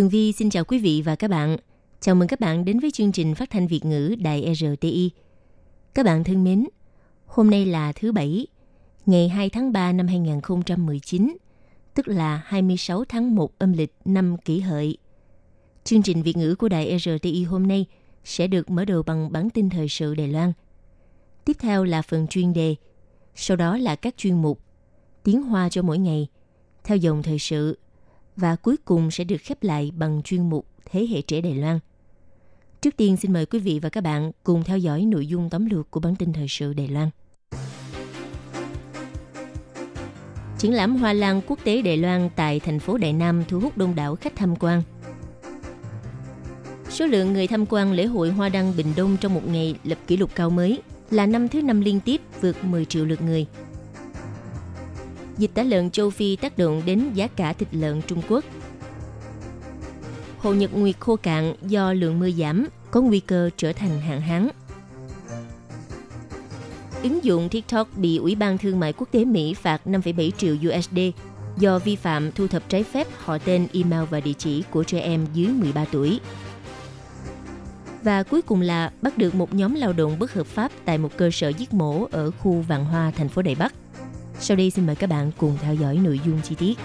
Tường Vi xin chào quý vị và các bạn. Chào mừng các bạn đến với chương trình phát thanh Việt ngữ Đài RTI. Các bạn thân mến, hôm nay là thứ Bảy, ngày 2 tháng 3 năm 2019, tức là 26 tháng 1 âm lịch năm kỷ hợi. Chương trình Việt ngữ của Đài RTI hôm nay sẽ được mở đầu bằng bản tin thời sự Đài Loan. Tiếp theo là phần chuyên đề, sau đó là các chuyên mục, tiếng hoa cho mỗi ngày, theo dòng thời sự, và cuối cùng sẽ được khép lại bằng chuyên mục Thế hệ trẻ Đài Loan. Trước tiên, xin mời quý vị và các bạn cùng theo dõi nội dung tóm lược của bản tin thời sự Đài Loan. Triển lãm Hoa Lan quốc tế Đài Loan tại thành phố Đài Nam thu hút đông đảo khách tham quan. Số lượng người tham quan lễ hội Hoa Đăng Bình Đông trong một ngày lập kỷ lục cao mới là năm thứ năm liên tiếp vượt 10 triệu lượt người. Dịch tả lợn châu Phi tác động đến giá cả thịt lợn Trung Quốc. Hồ Nhật Nguyệt khô cạn do lượng mưa giảm, có nguy cơ trở thành hạn hán. Ứng dụng TikTok bị Ủy ban Thương mại Quốc tế Mỹ phạt 5,7 triệu USD do vi phạm thu thập trái phép họ tên, email và địa chỉ của trẻ em dưới 13 tuổi. Và cuối cùng là bắt được một nhóm lao động bất hợp pháp tại một cơ sở giết mổ ở khu Vạn Hoa, thành phố Đài Bắc. Sau đây xin mời các bạn cùng theo dõi nội dung chi tiết.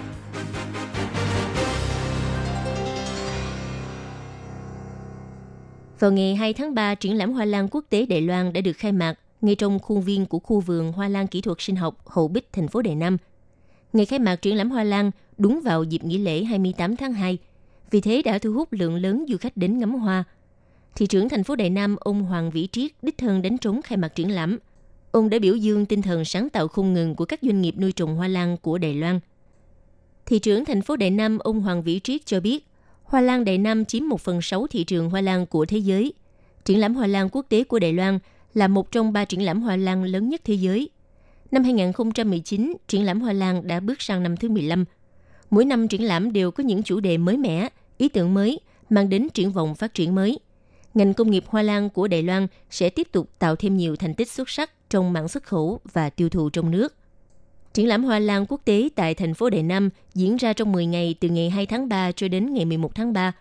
Vào ngày 2 tháng 3, triển lãm Hoa Lan quốc tế Đài Loan đã được khai mạc ngay trong khuôn viên của khu vườn Hoa Lan kỹ thuật sinh học Hậu Bích, thành phố Đài Nam. Ngày khai mạc triển lãm Hoa Lan đúng vào dịp nghỉ lễ 28 tháng 2, vì thế đã thu hút lượng lớn du khách đến ngắm hoa. Thị trưởng thành phố Đài Nam ông Hoàng Vĩ Triết đích thân đánh trống khai mạc triển lãm. Ông đã biểu dương tinh thần sáng tạo không ngừng của các doanh nghiệp nuôi trồng hoa lan của Đài Loan. Thị trưởng thành phố Đài Nam ông Hoàng Vĩ Triết cho biết, Hoa lan Đài Nam chiếm 1 phần 6 thị trường hoa lan của thế giới. Triển lãm hoa lan quốc tế của Đài Loan là một trong ba triển lãm hoa lan lớn nhất thế giới. Năm 2019, triển lãm hoa lan đã bước sang năm thứ 15. Mỗi năm triển lãm đều có những chủ đề mới mẻ, ý tưởng mới, mang đến triển vọng phát triển mới. Ngành công nghiệp hoa lan của Đài Loan sẽ tiếp tục tạo thêm nhiều thành tích xuất sắc trong mảng xuất khẩu và tiêu thụ trong nước. Triển lãm hoa lan quốc tế tại thành phố Đài Nam diễn ra trong 10 ngày từ ngày 2 tháng 3 cho đến ngày 11 tháng 3.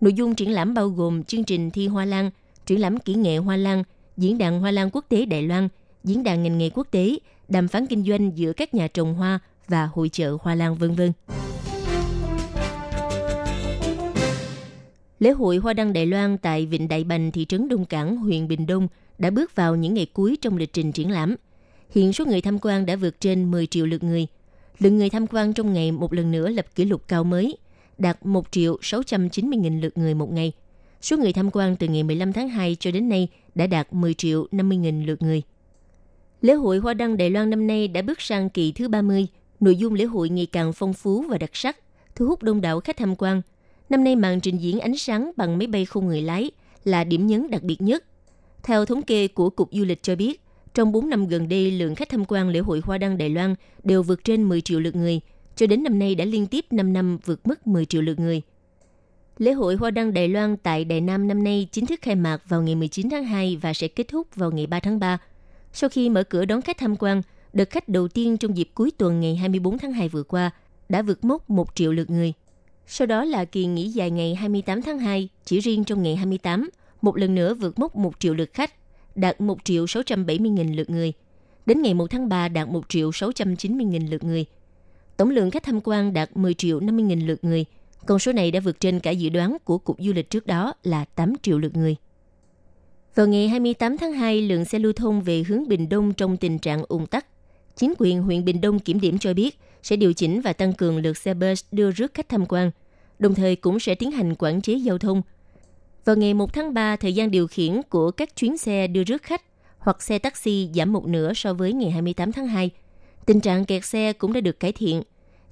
Nội dung triển lãm bao gồm chương trình thi hoa lan, triển lãm kỹ nghệ hoa lan, diễn đàn hoa lan quốc tế Đài Loan, diễn đàn ngành nghề quốc tế, đàm phán kinh doanh giữa các nhà trồng hoa và hội chợ hoa lan vân vân. Lễ hội Hoa đăng Đài Loan tại Vịnh Đại Bành, thị trấn Đông Cảng, huyện Bình Đông đã bước vào những ngày cuối trong lịch trình triển lãm. Hiện số người tham quan đã vượt trên 10 triệu lượt người. Lượng người tham quan trong ngày một lần nữa lập kỷ lục cao mới, đạt 1 triệu 690 nghìn lượt người một ngày. Số người tham quan từ ngày 15 tháng 2 cho đến nay đã đạt 10 triệu 50 nghìn lượt người. Lễ hội Hoa đăng Đài Loan năm nay đã bước sang kỳ thứ 30. Nội dung lễ hội ngày càng phong phú và đặc sắc, thu hút đông đảo khách tham quan – Năm nay màn trình diễn ánh sáng bằng máy bay không người lái là điểm nhấn đặc biệt nhất. Theo thống kê của Cục Du lịch cho biết, trong 4 năm gần đây, lượng khách tham quan lễ hội Hoa đăng Đài Loan đều vượt trên 10 triệu lượt người, cho đến năm nay đã liên tiếp 5 năm vượt mức 10 triệu lượt người. Lễ hội Hoa đăng Đài Loan tại Đài Nam năm nay chính thức khai mạc vào ngày 19 tháng 2 và sẽ kết thúc vào ngày 3 tháng 3. Sau khi mở cửa đón khách tham quan, đợt khách đầu tiên trong dịp cuối tuần ngày 24 tháng 2 vừa qua đã vượt mốc 1 triệu lượt người. Sau đó là kỳ nghỉ dài ngày 28 tháng 2, chỉ riêng trong ngày 28, một lần nữa vượt mốc 1 triệu lượt khách, đạt 1 triệu 670.000 lượt người. Đến ngày 1 tháng 3 đạt 1 triệu 690.000 lượt người. Tổng lượng khách tham quan đạt 10 triệu 50.000 lượt người. Con số này đã vượt trên cả dự đoán của Cục Du lịch trước đó là 8 triệu lượt người. Vào ngày 28 tháng 2, lượng xe lưu thông về hướng Bình Đông trong tình trạng ùn tắc. Chính quyền huyện Bình Đông kiểm điểm cho biết sẽ điều chỉnh và tăng cường lượt xe bus đưa rước khách tham quan, đồng thời cũng sẽ tiến hành quản chế giao thông. Vào ngày 1 tháng 3, thời gian điều khiển của các chuyến xe đưa rước khách hoặc xe taxi giảm một nửa so với ngày 28 tháng 2. Tình trạng kẹt xe cũng đã được cải thiện.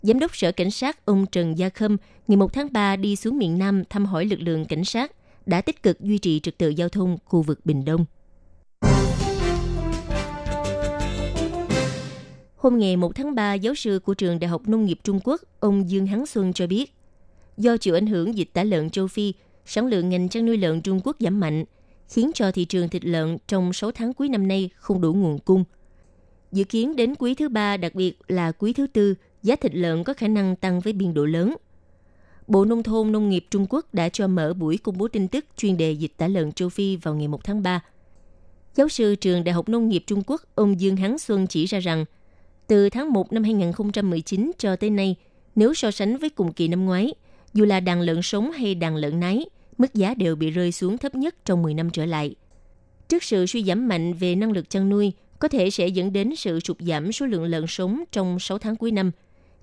Giám đốc Sở Cảnh sát ông Trần Gia Khâm ngày 1 tháng 3 đi xuống miền Nam thăm hỏi lực lượng cảnh sát đã tích cực duy trì trật tự giao thông khu vực Bình Đông. Hôm ngày 1 tháng 3, giáo sư của trường Đại học Nông nghiệp Trung Quốc, ông Dương Hán Xuân cho biết, do chịu ảnh hưởng dịch tả lợn châu Phi, sản lượng ngành chăn nuôi lợn Trung Quốc giảm mạnh, khiến cho thị trường thịt lợn trong 6 tháng cuối năm nay không đủ nguồn cung. Dự kiến đến quý thứ ba, đặc biệt là quý thứ tư, giá thịt lợn có khả năng tăng với biên độ lớn. Bộ Nông thôn Nông nghiệp Trung Quốc đã cho mở buổi công bố tin tức chuyên đề dịch tả lợn châu Phi vào ngày 1 tháng 3. Giáo sư trường Đại học Nông nghiệp Trung Quốc ông Dương Hán Xuân chỉ ra rằng, từ tháng 1 năm 2019 cho tới nay, nếu so sánh với cùng kỳ năm ngoái, dù là đàn lợn sống hay đàn lợn nái, mức giá đều bị rơi xuống thấp nhất trong 10 năm trở lại. Trước sự suy giảm mạnh về năng lực chăn nuôi, có thể sẽ dẫn đến sự sụt giảm số lượng lợn sống trong 6 tháng cuối năm.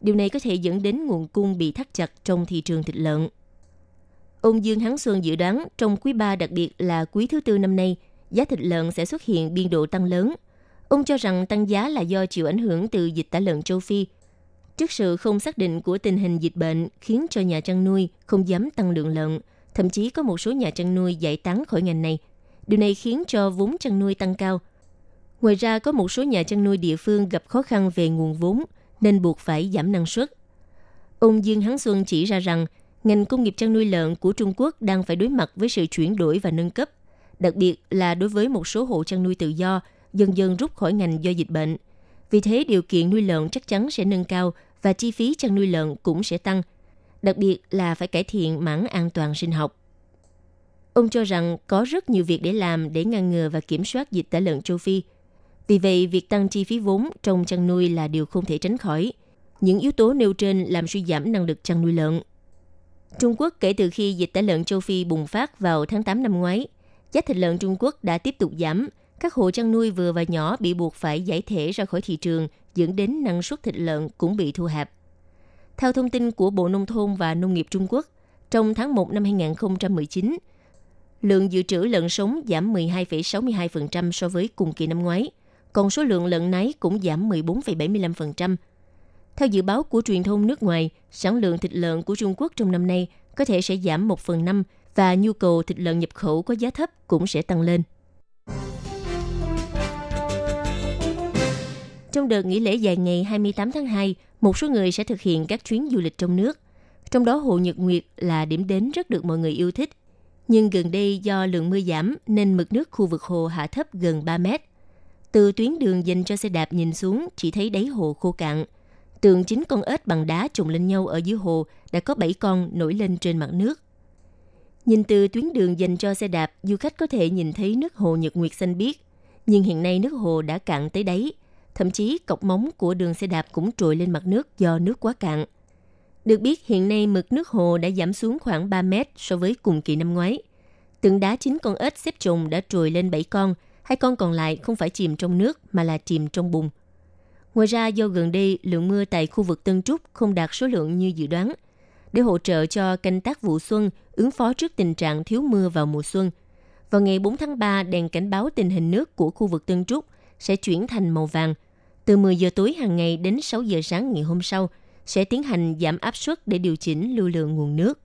Điều này có thể dẫn đến nguồn cung bị thắt chặt trong thị trường thịt lợn. Ông Dương Hán Xuân dự đoán trong quý 3 đặc biệt là quý thứ tư năm nay, giá thịt lợn sẽ xuất hiện biên độ tăng lớn. Ông cho rằng tăng giá là do chịu ảnh hưởng từ dịch tả lợn châu Phi. Trước sự không xác định của tình hình dịch bệnh khiến cho nhà chăn nuôi không dám tăng lượng lợn, thậm chí có một số nhà chăn nuôi giải tán khỏi ngành này. Điều này khiến cho vốn chăn nuôi tăng cao – Ngoài ra, có một số nhà chăn nuôi địa phương gặp khó khăn về nguồn vốn nên buộc phải giảm năng suất. Ông Dương Hán Xuân chỉ ra rằng ngành công nghiệp chăn nuôi lợn của Trung Quốc đang phải đối mặt với sự chuyển đổi và nâng cấp, đặc biệt là đối với một số hộ chăn nuôi tự do dần dần rút khỏi ngành do dịch bệnh. Vì thế, điều kiện nuôi lợn chắc chắn sẽ nâng cao và chi phí chăn nuôi lợn cũng sẽ tăng, đặc biệt là phải cải thiện mảng an toàn sinh học. Ông cho rằng có rất nhiều việc để làm để ngăn ngừa và kiểm soát dịch tả lợn châu Phi – vì vậy, việc tăng chi phí vốn trong chăn nuôi là điều không thể tránh khỏi. Những yếu tố nêu trên làm suy giảm năng lực chăn nuôi lợn. Trung Quốc kể từ khi dịch tả lợn châu Phi bùng phát vào tháng 8 năm ngoái, giá thịt lợn Trung Quốc đã tiếp tục giảm. Các hộ chăn nuôi vừa và nhỏ bị buộc phải giải thể ra khỏi thị trường, dẫn đến năng suất thịt lợn cũng bị thu hẹp. Theo thông tin của Bộ Nông thôn và Nông nghiệp Trung Quốc, trong tháng 1 năm 2019, lượng dự trữ lợn sống giảm 12,62% so với cùng kỳ năm ngoái – còn số lượng lợn nái cũng giảm 14,75%. Theo dự báo của truyền thông nước ngoài, sản lượng thịt lợn của Trung Quốc trong năm nay có thể sẽ giảm 1 phần 5 và nhu cầu thịt lợn nhập khẩu có giá thấp cũng sẽ tăng lên. Trong đợt nghỉ lễ dài ngày 28 tháng 2, một số người sẽ thực hiện các chuyến du lịch trong nước. Trong đó Hồ Nhật Nguyệt là điểm đến rất được mọi người yêu thích. Nhưng gần đây do lượng mưa giảm nên mực nước khu vực hồ hạ thấp gần 3 mét. Từ tuyến đường dành cho xe đạp nhìn xuống chỉ thấy đáy hồ khô cạn. Tượng chính con ếch bằng đá trùng lên nhau ở dưới hồ đã có 7 con nổi lên trên mặt nước. Nhìn từ tuyến đường dành cho xe đạp, du khách có thể nhìn thấy nước hồ Nhật Nguyệt xanh biếc. Nhưng hiện nay nước hồ đã cạn tới đáy. Thậm chí cọc móng của đường xe đạp cũng trồi lên mặt nước do nước quá cạn. Được biết hiện nay mực nước hồ đã giảm xuống khoảng 3 mét so với cùng kỳ năm ngoái. Tượng đá chín con ếch xếp chồng đã trồi lên 7 con – hai con còn lại không phải chìm trong nước mà là chìm trong bùn. Ngoài ra, do gần đây lượng mưa tại khu vực Tân Trúc không đạt số lượng như dự đoán, để hỗ trợ cho canh tác vụ xuân ứng phó trước tình trạng thiếu mưa vào mùa xuân. Vào ngày 4 tháng 3, đèn cảnh báo tình hình nước của khu vực Tân Trúc sẽ chuyển thành màu vàng. Từ 10 giờ tối hàng ngày đến 6 giờ sáng ngày hôm sau, sẽ tiến hành giảm áp suất để điều chỉnh lưu lượng nguồn nước.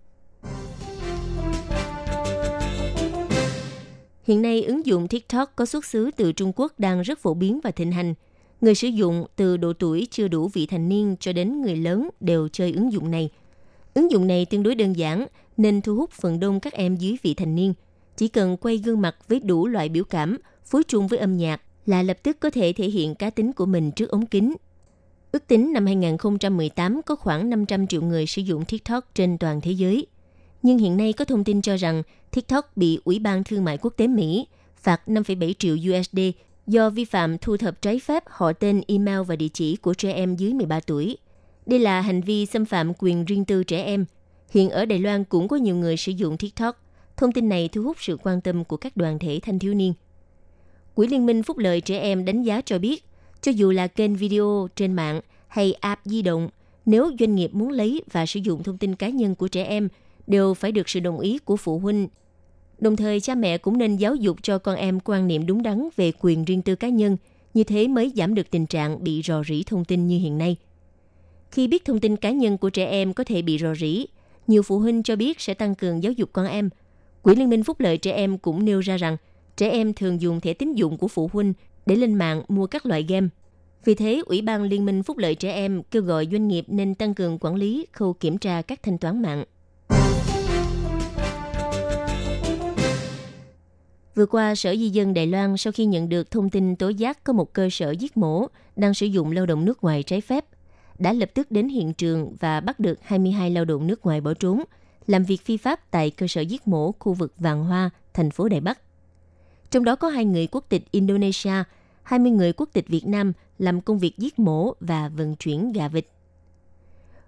Hiện nay, ứng dụng TikTok có xuất xứ từ Trung Quốc đang rất phổ biến và thịnh hành. Người sử dụng từ độ tuổi chưa đủ vị thành niên cho đến người lớn đều chơi ứng dụng này. Ứng dụng này tương đối đơn giản nên thu hút phần đông các em dưới vị thành niên. Chỉ cần quay gương mặt với đủ loại biểu cảm, phối chung với âm nhạc là lập tức có thể thể hiện cá tính của mình trước ống kính. Ước tính năm 2018 có khoảng 500 triệu người sử dụng TikTok trên toàn thế giới – nhưng hiện nay có thông tin cho rằng TikTok bị Ủy ban Thương mại Quốc tế Mỹ phạt 5,7 triệu USD do vi phạm thu thập trái phép họ tên email và địa chỉ của trẻ em dưới 13 tuổi. Đây là hành vi xâm phạm quyền riêng tư trẻ em. Hiện ở Đài Loan cũng có nhiều người sử dụng TikTok. Thông tin này thu hút sự quan tâm của các đoàn thể thanh thiếu niên. Quỹ Liên minh Phúc lợi trẻ em đánh giá cho biết, cho dù là kênh video trên mạng hay app di động, nếu doanh nghiệp muốn lấy và sử dụng thông tin cá nhân của trẻ em – đều phải được sự đồng ý của phụ huynh. Đồng thời, cha mẹ cũng nên giáo dục cho con em quan niệm đúng đắn về quyền riêng tư cá nhân, như thế mới giảm được tình trạng bị rò rỉ thông tin như hiện nay. Khi biết thông tin cá nhân của trẻ em có thể bị rò rỉ, nhiều phụ huynh cho biết sẽ tăng cường giáo dục con em. Quỹ Liên minh Phúc lợi trẻ em cũng nêu ra rằng trẻ em thường dùng thẻ tín dụng của phụ huynh để lên mạng mua các loại game. Vì thế, Ủy ban Liên minh Phúc lợi trẻ em kêu gọi doanh nghiệp nên tăng cường quản lý khâu kiểm tra các thanh toán mạng. Vừa qua, Sở Di dân Đài Loan sau khi nhận được thông tin tố giác có một cơ sở giết mổ đang sử dụng lao động nước ngoài trái phép, đã lập tức đến hiện trường và bắt được 22 lao động nước ngoài bỏ trốn, làm việc phi pháp tại cơ sở giết mổ khu vực Vàng Hoa, thành phố Đài Bắc. Trong đó có hai người quốc tịch Indonesia, 20 người quốc tịch Việt Nam làm công việc giết mổ và vận chuyển gà vịt.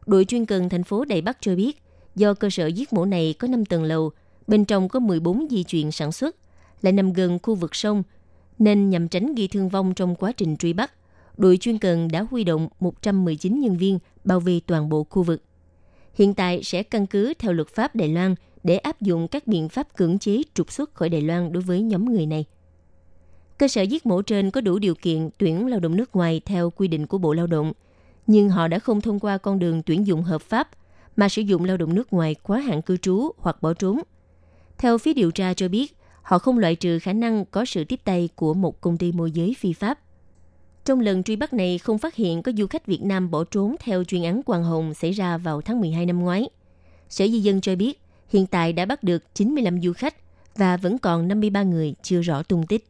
Đội chuyên cần thành phố Đài Bắc cho biết, do cơ sở giết mổ này có 5 tầng lầu, bên trong có 14 di chuyển sản xuất, lại nằm gần khu vực sông, nên nhằm tránh gây thương vong trong quá trình truy bắt, đội chuyên cần đã huy động 119 nhân viên bảo vệ toàn bộ khu vực. Hiện tại sẽ căn cứ theo luật pháp Đài Loan để áp dụng các biện pháp cưỡng chế trục xuất khỏi Đài Loan đối với nhóm người này. Cơ sở giết mổ trên có đủ điều kiện tuyển lao động nước ngoài theo quy định của Bộ Lao động, nhưng họ đã không thông qua con đường tuyển dụng hợp pháp mà sử dụng lao động nước ngoài quá hạn cư trú hoặc bỏ trốn. Theo phía điều tra cho biết, họ không loại trừ khả năng có sự tiếp tay của một công ty môi giới phi pháp. Trong lần truy bắt này không phát hiện có du khách Việt Nam bỏ trốn theo chuyên án Quang Hồng xảy ra vào tháng 12 năm ngoái. Sở Di dân cho biết hiện tại đã bắt được 95 du khách và vẫn còn 53 người chưa rõ tung tích.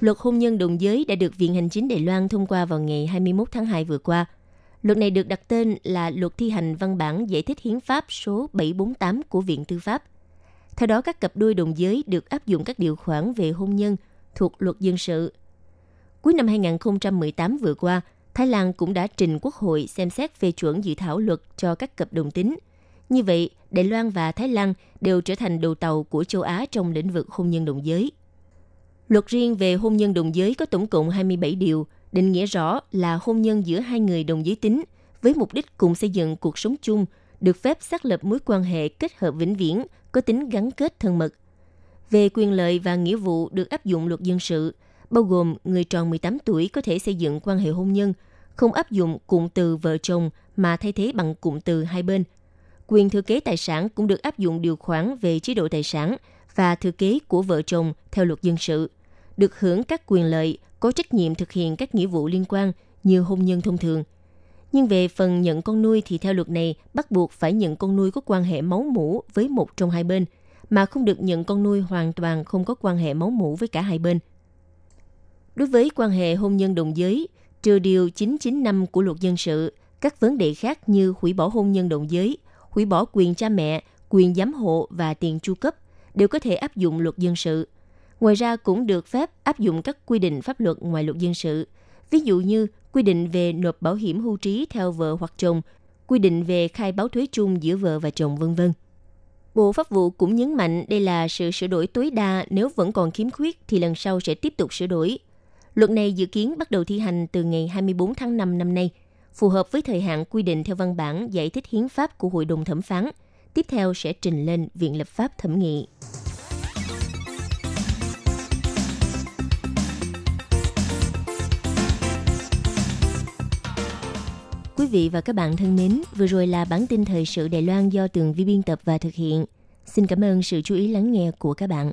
Luật hôn nhân đồng giới đã được Viện Hành chính Đài Loan thông qua vào ngày 21 tháng 2 vừa qua – Luật này được đặt tên là Luật thi hành văn bản giải thích hiến pháp số 748 của Viện Tư pháp. Theo đó, các cặp đôi đồng giới được áp dụng các điều khoản về hôn nhân thuộc luật dân sự. Cuối năm 2018 vừa qua, Thái Lan cũng đã trình Quốc hội xem xét phê chuẩn dự thảo luật cho các cặp đồng tính. Như vậy, Đài Loan và Thái Lan đều trở thành đầu tàu của châu Á trong lĩnh vực hôn nhân đồng giới. Luật riêng về hôn nhân đồng giới có tổng cộng 27 điều – định nghĩa rõ là hôn nhân giữa hai người đồng giới tính với mục đích cùng xây dựng cuộc sống chung, được phép xác lập mối quan hệ kết hợp vĩnh viễn, có tính gắn kết thân mật. Về quyền lợi và nghĩa vụ được áp dụng luật dân sự, bao gồm người tròn 18 tuổi có thể xây dựng quan hệ hôn nhân, không áp dụng cụm từ vợ chồng mà thay thế bằng cụm từ hai bên. Quyền thừa kế tài sản cũng được áp dụng điều khoản về chế độ tài sản và thừa kế của vợ chồng theo luật dân sự, được hưởng các quyền lợi có trách nhiệm thực hiện các nghĩa vụ liên quan như hôn nhân thông thường. Nhưng về phần nhận con nuôi thì theo luật này bắt buộc phải nhận con nuôi có quan hệ máu mủ với một trong hai bên, mà không được nhận con nuôi hoàn toàn không có quan hệ máu mủ với cả hai bên. Đối với quan hệ hôn nhân đồng giới, trừ điều 995 của luật dân sự, các vấn đề khác như hủy bỏ hôn nhân đồng giới, hủy bỏ quyền cha mẹ, quyền giám hộ và tiền chu cấp đều có thể áp dụng luật dân sự – Ngoài ra cũng được phép áp dụng các quy định pháp luật ngoài luật dân sự, ví dụ như quy định về nộp bảo hiểm hưu trí theo vợ hoặc chồng, quy định về khai báo thuế chung giữa vợ và chồng vân vân. Bộ Pháp vụ cũng nhấn mạnh đây là sự sửa đổi tối đa nếu vẫn còn khiếm khuyết thì lần sau sẽ tiếp tục sửa đổi. Luật này dự kiến bắt đầu thi hành từ ngày 24 tháng 5 năm nay, phù hợp với thời hạn quy định theo văn bản giải thích hiến pháp của Hội đồng thẩm phán. Tiếp theo sẽ trình lên Viện lập pháp thẩm nghị. Quý vị và các bạn thân mến, vừa rồi là bản tin thời sự Đài Loan do Tường Vi biên tập và thực hiện. Xin cảm ơn sự chú ý lắng nghe của các bạn.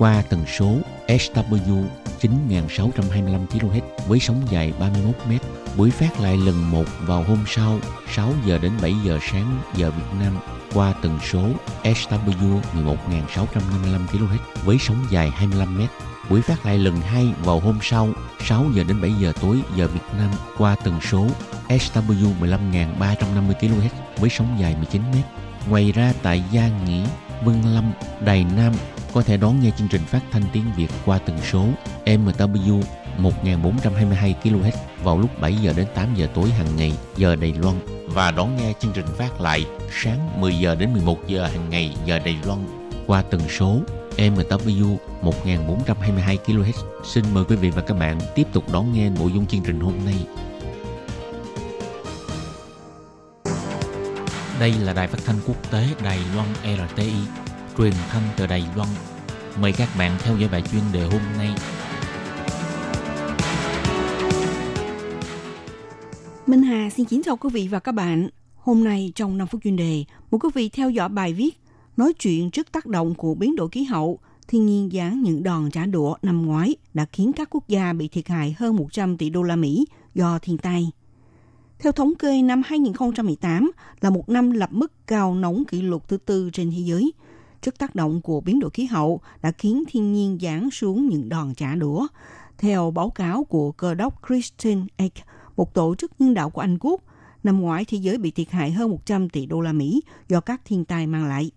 qua tần số SW 9625 kHz với sóng dài 31 m. Buổi phát lại lần một vào hôm sau 6 giờ đến 7 giờ sáng giờ Việt Nam qua tần số SW 11655 kHz với sóng dài 25 m. Buổi phát lại lần hai vào hôm sau 6 giờ đến 7 giờ tối giờ Việt Nam qua tần số SW 15350 kHz với sóng dài 19 m. Ngoài ra tại Gia Nghĩa, Vân Lâm, Đài Nam có thể đón nghe chương trình phát thanh tiếng Việt qua tần số MW 1422 kHz vào lúc 7 giờ đến 8 giờ tối hàng ngày, giờ Đài Loan và đón nghe chương trình phát lại sáng 10 giờ đến 11 giờ hàng ngày, giờ Đài Loan qua tần số MW 1422 kHz. Xin mời quý vị và các bạn tiếp tục đón nghe nội dung chương trình hôm nay. Đây là đài phát thanh quốc tế Đài Loan RTI truyền thanh từ Đài Loan. Mời các bạn theo dõi bài chuyên đề hôm nay. Minh Hà xin kính chào quý vị và các bạn. Hôm nay trong 5 phút chuyên đề, mời quý vị theo dõi bài viết nói chuyện trước tác động của biến đổi khí hậu, thiên nhiên giáng những đòn trả đũa năm ngoái đã khiến các quốc gia bị thiệt hại hơn 100 tỷ đô la Mỹ do thiên tai. Theo thống kê, năm 2018 là một năm lập mức cao nóng kỷ lục thứ tư trên thế giới. Trước tác động của biến đổi khí hậu đã khiến thiên nhiên giáng xuống những đòn trả đũa. Theo báo cáo của cơ đốc Christian Egg, một tổ chức nhân đạo của Anh Quốc, năm ngoái thế giới bị thiệt hại hơn 100 tỷ đô la Mỹ do các thiên tai mang lại.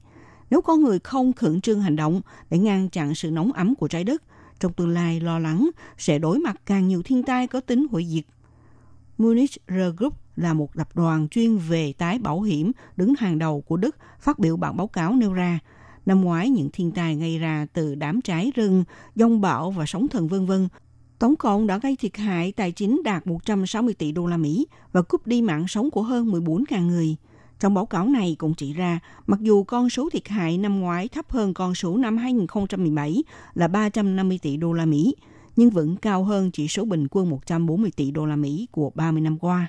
Nếu con người không khẩn trương hành động để ngăn chặn sự nóng ấm của trái đất, trong tương lai lo lắng sẽ đối mặt càng nhiều thiên tai có tính hủy diệt. Munich R Group là một tập đoàn chuyên về tái bảo hiểm đứng hàng đầu của Đức phát biểu bản báo cáo nêu ra năm ngoái những thiên tai gây ra từ đám cháy rừng, dông bão và sóng thần vân vân tổng cộng đã gây thiệt hại tài chính đạt 160 tỷ đô la Mỹ và cướp đi mạng sống của hơn 14.000 người. Trong báo cáo này cũng chỉ ra, mặc dù con số thiệt hại năm ngoái thấp hơn con số năm 2017 là 350 tỷ đô la Mỹ, nhưng vẫn cao hơn chỉ số bình quân 140 tỷ đô la Mỹ của 30 năm qua.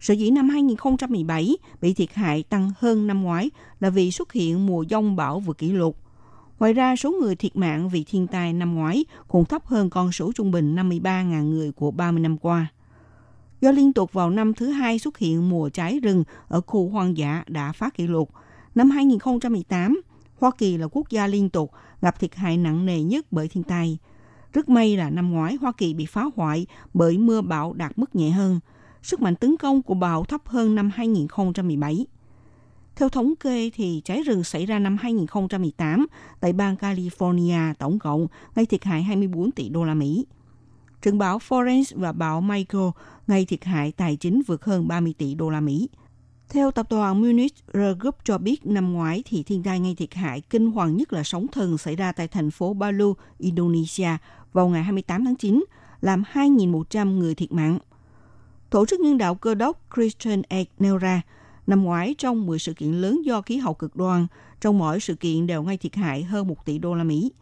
Sở dĩ năm 2017 bị thiệt hại tăng hơn năm ngoái là vì xuất hiện mùa dông bão vượt kỷ lục. Ngoài ra, số người thiệt mạng vì thiên tai năm ngoái cũng thấp hơn con số trung bình 53.000 người của 30 năm qua. Do liên tục vào năm thứ hai xuất hiện mùa cháy rừng ở khu hoang dã đã phá kỷ lục, năm 2018, Hoa Kỳ là quốc gia liên tục gặp thiệt hại nặng nề nhất bởi thiên tai. Rất may là năm ngoái Hoa Kỳ bị phá hoại bởi mưa bão đạt mức nhẹ hơn. Sức mạnh tấn công của bão thấp hơn năm 2017. Theo thống kê thì cháy rừng xảy ra năm 2018 tại bang California tổng cộng gây thiệt hại 24 tỷ đô la Mỹ. Trận bão Florence và bão Michael gây thiệt hại tài chính vượt hơn 30 tỷ đô la Mỹ. Theo tập đoàn Munich R Group cho biết năm ngoái thì thiên tai gây thiệt hại kinh hoàng nhất là sóng thần xảy ra tại thành phố Palu, Indonesia vào ngày 28 tháng 9, làm 2.100 người thiệt mạng. Tổ chức nhân đạo cơ đốc Christian Aid nêu ra, năm ngoái trong 10 sự kiện lớn do khí hậu cực đoan, trong mỗi sự kiện đều gây thiệt hại hơn 1 tỷ đô la Mỹ.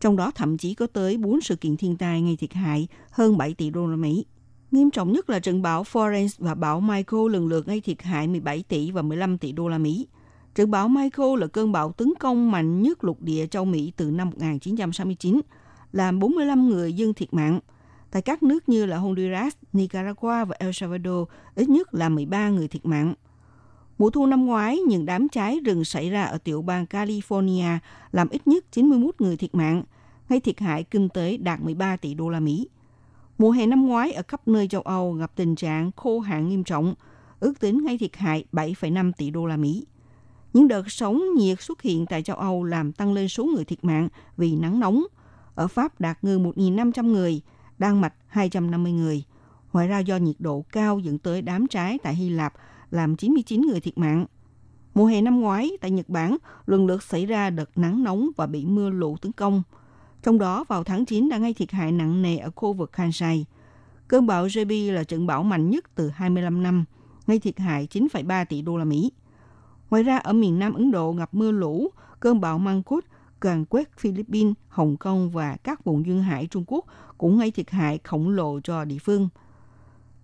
Trong đó thậm chí có tới 4 sự kiện thiên tai gây thiệt hại hơn 7 tỷ đô la Mỹ. Nghiêm trọng nhất là trận bão Florence và bão Michael lần lượt gây thiệt hại 17 tỷ và 15 tỷ đô la Mỹ. Trận bão Michael là cơn bão tấn công mạnh nhất lục địa châu Mỹ từ năm 1969, làm 45 người dân thiệt mạng. Tại các nước như là Honduras, Nicaragua và El Salvador, ít nhất là 13 người thiệt mạng. Mùa thu năm ngoái, những đám cháy rừng xảy ra ở tiểu bang California làm ít nhất 91 người thiệt mạng, gây thiệt hại kinh tế đạt 13 tỷ đô la Mỹ. Mùa hè năm ngoái ở khắp nơi châu Âu gặp tình trạng khô hạn nghiêm trọng, ước tính gây thiệt hại 7,5 tỷ đô la Mỹ. Những đợt sóng nhiệt xuất hiện tại châu Âu làm tăng lên số người thiệt mạng vì nắng nóng. Ở Pháp đạt ngư 1.500 người, Đan Mạch 250 người. Ngoài ra do nhiệt độ cao dẫn tới đám cháy tại Hy Lạp làm 99 người thiệt mạng. Mùa hè năm ngoái, tại Nhật Bản, lần lượt xảy ra đợt nắng nóng và bị mưa lũ tấn công. Trong đó, vào tháng 9 đã gây thiệt hại nặng nề ở khu vực Kansai. Cơn bão JB là trận bão mạnh nhất từ 25 năm, gây thiệt hại 9,3 tỷ đô la Mỹ. Ngoài ra, ở miền Nam Ấn Độ gặp mưa lũ, cơn bão Mangkut càng quét Philippines, Hồng Kông và các vùng duyên hải Trung Quốc cũng gây thiệt hại khổng lồ cho địa phương.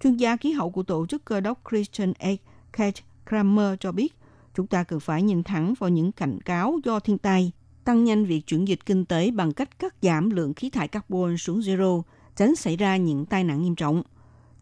Chuyên gia khí hậu của tổ chức cơ đốc Christian Aid Kate Kramer cho biết, chúng ta cần phải nhìn thẳng vào những cảnh cáo do thiên tai, tăng nhanh việc chuyển dịch kinh tế bằng cách cắt giảm lượng khí thải carbon xuống zero, tránh xảy ra những tai nạn nghiêm trọng.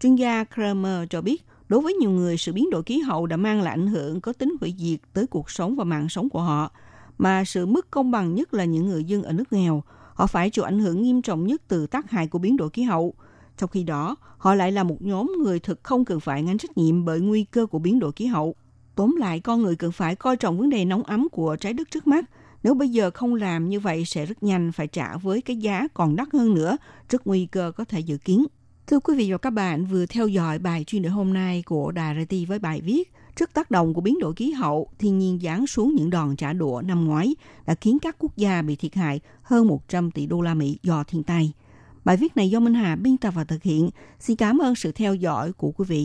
Chuyên gia Kramer cho biết, đối với nhiều người, sự biến đổi khí hậu đã mang lại ảnh hưởng có tính hủy diệt tới cuộc sống và mạng sống của họ, mà sự mất công bằng nhất là những người dân ở nước nghèo. Họ phải chịu ảnh hưởng nghiêm trọng nhất từ tác hại của biến đổi khí hậu. Trong khi đó, họ lại là một nhóm người thực không cần phải gánh trách nhiệm bởi nguy cơ của biến đổi khí hậu. Tóm lại, con người cần phải coi trọng vấn đề nóng ấm của trái đất trước mắt. Nếu bây giờ không làm như vậy sẽ rất nhanh phải trả với cái giá còn đắt hơn nữa, rất nguy cơ có thể dự kiến. Thưa quý vị và các bạn, vừa theo dõi bài chuyên đề hôm nay của Đài RT với bài viết Trước tác động của biến đổi khí hậu, thiên nhiên giáng xuống những đòn trả đũa năm ngoái đã khiến các quốc gia bị thiệt hại hơn 100 tỷ đô la Mỹ do thiên tai. Bài viết này do Minh Hà biên tập và thực hiện. Xin cảm ơn sự theo dõi của quý vị.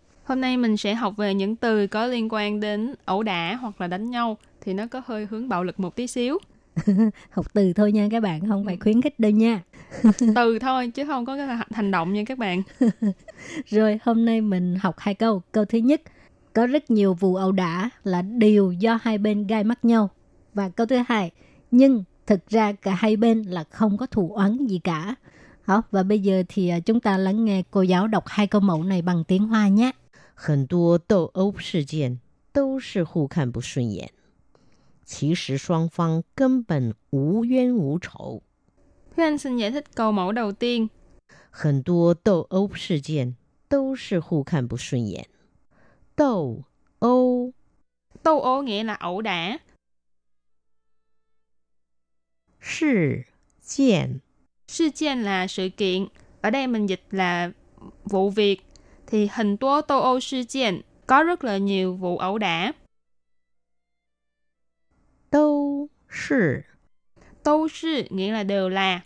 Hôm nay mình sẽ học về những từ có liên quan đến ẩu đả hoặc là đánh nhau thì nó có hơi hướng bạo lực một tí xíu. học từ thôi nha các bạn, không phải khuyến khích đâu nha. từ thôi chứ không có cái hành động nha các bạn. Rồi hôm nay mình học hai câu. Câu thứ nhất, có rất nhiều vụ ẩu đả là đều do hai bên gai mắt nhau. Và câu thứ hai, nhưng thực ra cả hai bên là không có thù oán gì cả. Đó, và bây giờ thì à, chúng ta lắng nghe cô giáo đọc hai câu mẫu này bằng tiếng Hoa nhé. 很多斗殴事件都是互看不顺眼，其实双方根本无冤无仇。 Thế anh xin giải thích câu mẫu đầu tiên. 很多斗殴事件都是互看不顺眼。斗殴 Tô ố nghĩa là ẩu đả. 事件 Sự kiện là sự kiện. Ở đây mình dịch là vụ việc. thì hình tố Tô Âu sư kiện có rất là nhiều vụ ẩu đả. Tô sư Tô sư nghĩa là đều là.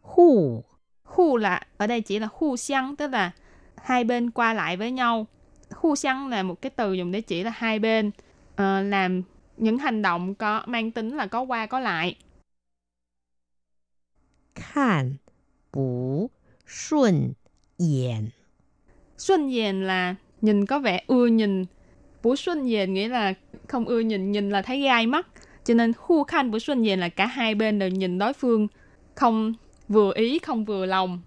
Hù Hù là, ở đây chỉ là hù xiang, tức là hai bên qua lại với nhau. Hù xiang là một cái từ dùng để chỉ là hai bên uh, làm những hành động có mang tính là có qua có lại. Khan bù xuân 眼。 Xuân dền là nhìn có vẻ ưa nhìn. Bú xuân dền nghĩa là không ưa nhìn, nhìn là thấy gai mắt. Cho nên hu khanh bú xuân dền là cả hai bên đều nhìn đối phương không vừa ý, không vừa lòng.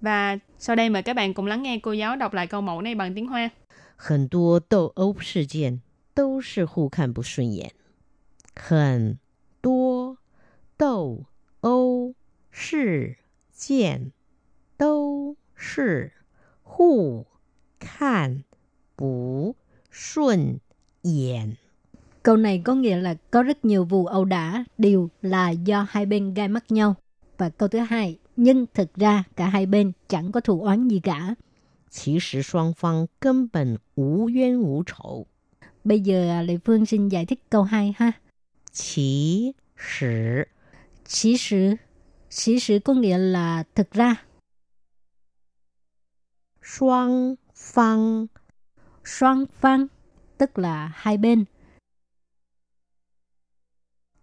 Và sau đây mời các bạn cùng lắng nghe cô giáo đọc lại câu mẫu này bằng tiếng Hoa. 很多斗殴事件都是互看不顺眼。很多斗殴事件都 是互看不顺眼。 Câu này có nghĩa là có rất nhiều vụ ẩu đả đều là do hai bên gai mắt nhau. Và câu thứ hai, nhưng thực ra cả hai bên chẳng có thù oán gì cả. 其实双方根本无冤无仇。 Bây giờ à, Lệ Phương xin giải thích câu 2 ha. 其实 Chỉ sử, chỉ sử có nghĩa là thực ra. Xoang phăng Xoang phăng tức là hai bên.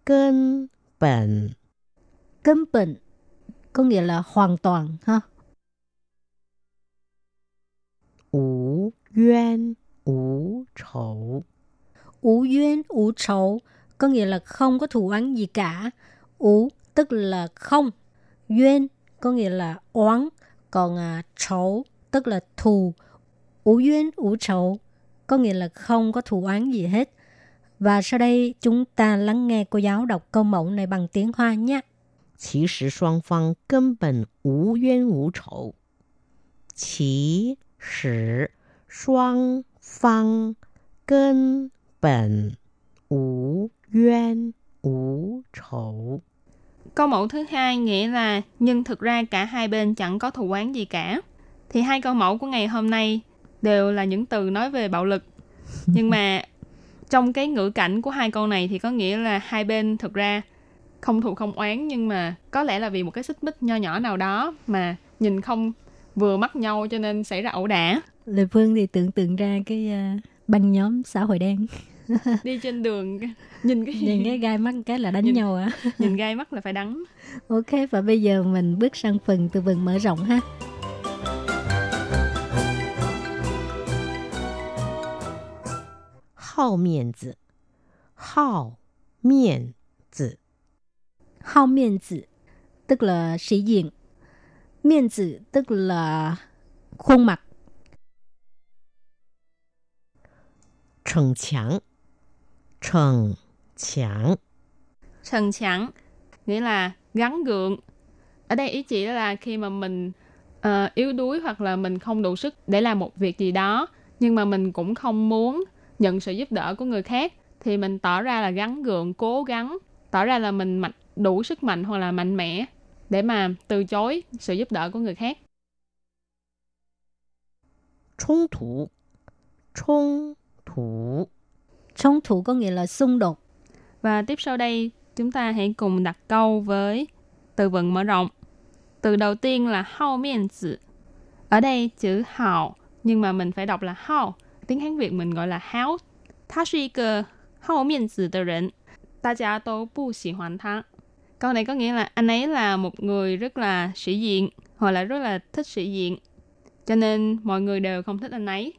Cân bản Cân bản có nghĩa là hoàn toàn ha. Ú yuan ú chầu Ú yuan ú chầu có nghĩa là không có thù oán gì cả. Ú tức là không. Yuan có nghĩa là oán, còn à, chầu tức là thù. Ú duyên, ú trấu có nghĩa là không có thù oán gì hết. Và sau đây chúng ta lắng nghe cô giáo đọc câu mẫu này bằng tiếng Hoa nhé. 其实双方根本无冤无仇。其实双方根本无冤无仇。 Câu mẫu thứ hai nghĩa là nhưng thực ra cả hai bên chẳng có thù oán gì cả. Thì hai câu mẫu của ngày hôm nay đều là những từ nói về bạo lực. Nhưng mà trong cái ngữ cảnh của hai câu này thì có nghĩa là hai bên thực ra không thù không oán nhưng mà có lẽ là vì một cái xích mích nho nhỏ nào đó mà nhìn không vừa mắt nhau cho nên xảy ra ẩu đả. Lê Phương thì tưởng tượng ra cái à, băng nhóm xã hội đen. Đi trên đường nhìn cái Nhìn cái gai mắt cái là đánh Nhìn- nhau à. nhìn gai mắt là phải đắng. Ok, và bây giờ mình bước sang phần từ vựng mở rộng ha. 好面子，好面子， Hao miên tử tức là sĩ diện. Miên tử tức là khuôn mặt. 逞强，逞强， Sần chẳng nghĩa là gắn gượng. Ở đây ý chỉ là khi mà mình ờ, yếu đuối hoặc là mình không đủ sức để làm một việc gì đó nhưng mà mình cũng không muốn nhận sự giúp đỡ của người khác thì mình tỏ ra là gắn gượng cố gắng tỏ ra là mình mạnh đủ sức mạnh hoặc là mạnh mẽ để mà từ chối sự giúp đỡ của người khác. Trung thủ Trung thủ Trung thủ có nghĩa là xung đột. Và tiếp sau đây, chúng ta hãy cùng đặt câu với từ vựng mở rộng. Từ đầu tiên là hao miễn tử. Ở đây chữ hào nhưng mà mình phải đọc là hao Tiếng Hán Việt mình gọi là háo. 他是一个好面子的人，大家都不喜欢他。Câu này có nghĩa là anh ấy là một người rất là sĩ diện, hoặc là rất là thích sĩ diện. Cho nên mọi người đều không thích anh ấy.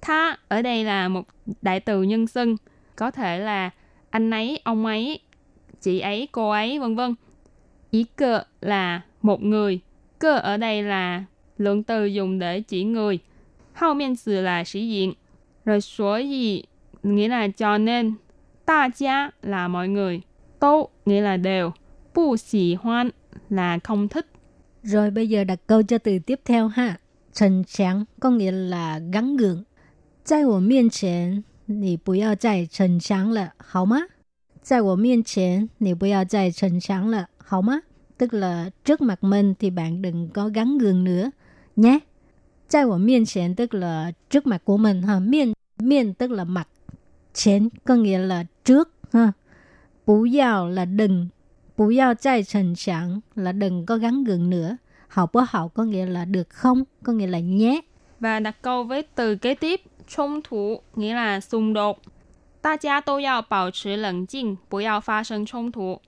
Tha ở đây là một đại từ nhân xưng, có thể là anh ấy, ông ấy, chị ấy, cô ấy, vân vân. Ý cơ là một người, cơ ở đây là lượng từ dùng để chỉ người. Hậu miên từ là sĩ diện. rồi số gì nghĩa là cho nên. Ta gia là mọi người. Tô nghĩa là đều. Bù xì hoan là không thích. Rồi bây giờ đặt câu cho từ tiếp theo ha. Trần sáng có nghĩa là gắn gượng. Tại wo miên chén, nì bù yào zài trần sáng lợ, hào má? Tại wo miên chén, nì bù yào zài trần sáng lợ, hào má? Tức là trước mặt mình thì bạn đừng có gắn gượng nữa, nhé. Tại wo miên chén tức là trước mặt của mình ha. Miên miên tức là mặt. Chén có nghĩa là trước ha. 不要 là đừng. 不要再逞强 là đừng có gắn gượng nữa. Hậu bó hậu có nghĩa là được không, có nghĩa là nhé. Và đặt câu với từ kế tiếp,冲突 nghĩa là xung đột. 大家都要保持冷静，不要发生冲突。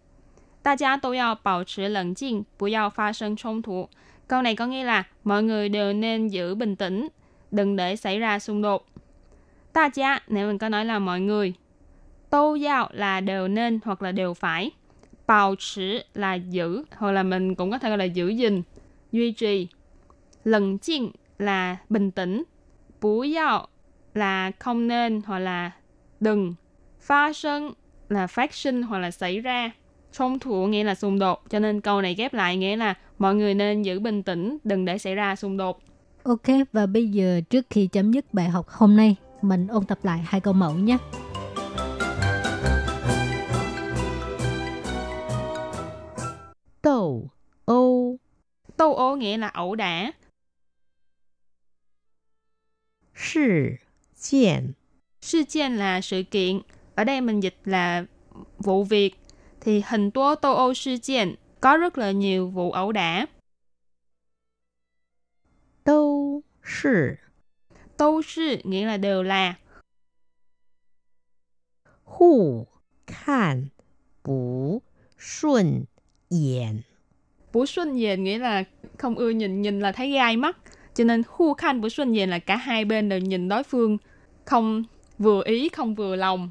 大家都要保持冷静，不要发生冲突。Câu này có nghĩa là mọi người đều nên giữ bình tĩnh, đừng để xảy ra xung đột. Ta gia, nếu mình có nói là mọi người. Tô giao là đều nên hoặc là đều phải. Bảo trì là giữ, hoặc là mình cũng có thể gọi là giữ gìn, duy trì. Lần chinh là bình tĩnh. Bú giao là không nên hoặc là đừng. pha sân là phát sinh hoặc là xảy ra. 冲 thủ nghĩa là xung đột, cho nên câu này ghép lại nghĩa là mọi người nên giữ bình tĩnh, đừng để xảy ra xung đột. Ok, và bây giờ trước khi chấm dứt bài học hôm nay, mình ôn tập lại hai câu mẫu nhé. Đầu Âu Tô ô nghĩa là ẩu đả. Sự kiện Sự kiện là sự kiện. Ở đây mình dịch là vụ việc. Thì hình tố tô ô sự kiện có rất là nhiều vụ ẩu đả. Đâu sự Tô sự nghĩa là đều là. Hù Khan Bú Xuân Yển Bú xuân dền nghĩa là không ưa nhìn, nhìn là thấy gai mắt. Cho nên hu khanh bú xuân dền là cả hai bên đều nhìn đối phương không vừa ý, không vừa lòng.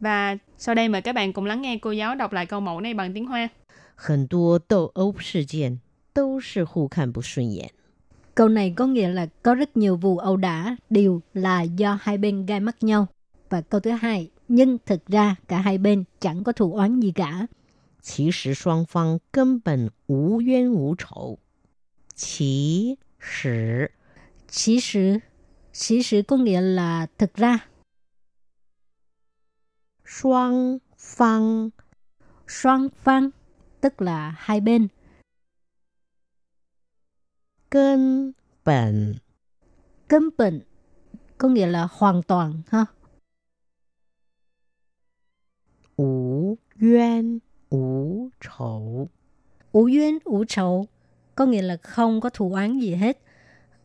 Và sau đây mời các bạn cùng lắng nghe cô giáo đọc lại câu mẫu này bằng tiếng Hoa. 很多斗殴事件都是互看不顺眼。 Câu này có nghĩa là có rất nhiều vụ ẩu đả đều là do hai bên gai mắt nhau. Và câu thứ hai, nhưng thực ra cả hai bên chẳng có thù oán gì cả. 其实双方根本无冤无仇。其实 Chỉ sử, chỉ sử có nghĩa là thực ra. 双方 Xoan phan, tức là hai bên. Cân bẩn Cân bẩn có nghĩa là hoàn toàn ha. Ú yuan ú chầu Ú yuan ú chầu có nghĩa là không có thù oán gì hết.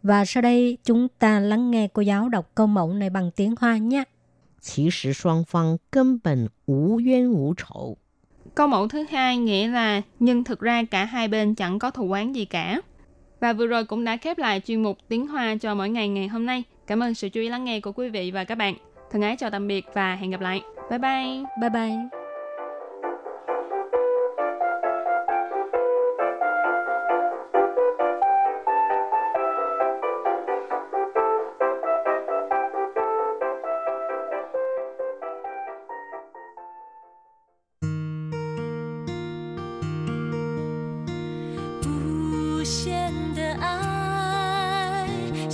Và sau đây chúng ta lắng nghe cô giáo đọc câu mẫu này bằng tiếng Hoa nhé. Chỉ sự song phong cân bẩn ú yuan ú chầu Câu mẫu thứ hai nghĩa là nhưng thực ra cả hai bên chẳng có thù oán gì cả. Và vừa rồi cũng đã khép lại chuyên mục tiếng Hoa cho mỗi ngày ngày hôm nay. Cảm ơn sự chú ý lắng nghe của quý vị và các bạn. Thân ái chào tạm biệt và hẹn gặp lại. Bye bye! Bye bye! 无限的爱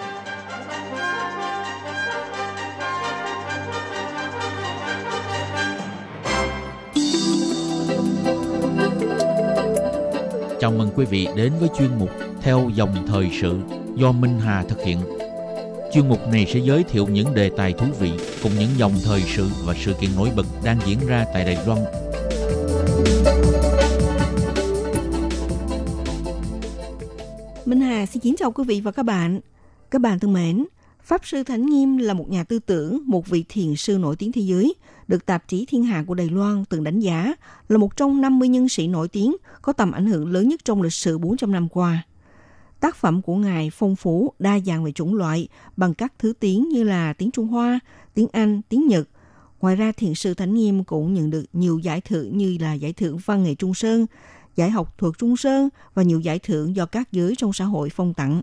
Quý vị đến với chuyên mục Theo dòng thời sự do Minh Hà thực hiện. Chuyên mục này sẽ giới thiệu những đề tài thú vị cùng những dòng thời sự và sự kiện nổi bật đang diễn ra tại Đài Loan Minh Hà xin kính chào quý vị và các bạn. Các bạn thân mến, Pháp Sư Thánh Nghiêm là một nhà tư tưởng, một vị thiền sư nổi tiếng thế giới, được tạp chí Thiên Hạ của Đài Loan từng đánh giá là một trong 50 nhân sĩ nổi tiếng có tầm ảnh hưởng lớn nhất trong lịch sử 400 năm qua. Tác phẩm của Ngài phong phú, đa dạng về chủng loại bằng các thứ tiếng như là tiếng Trung Hoa, tiếng Anh, tiếng Nhật. Ngoài ra, thiền sư Thánh Nghiêm cũng nhận được nhiều giải thưởng như là giải thưởng Văn nghệ Trung Sơn, giải học thuật Trung Sơn và nhiều giải thưởng do các giới trong xã hội phong tặng.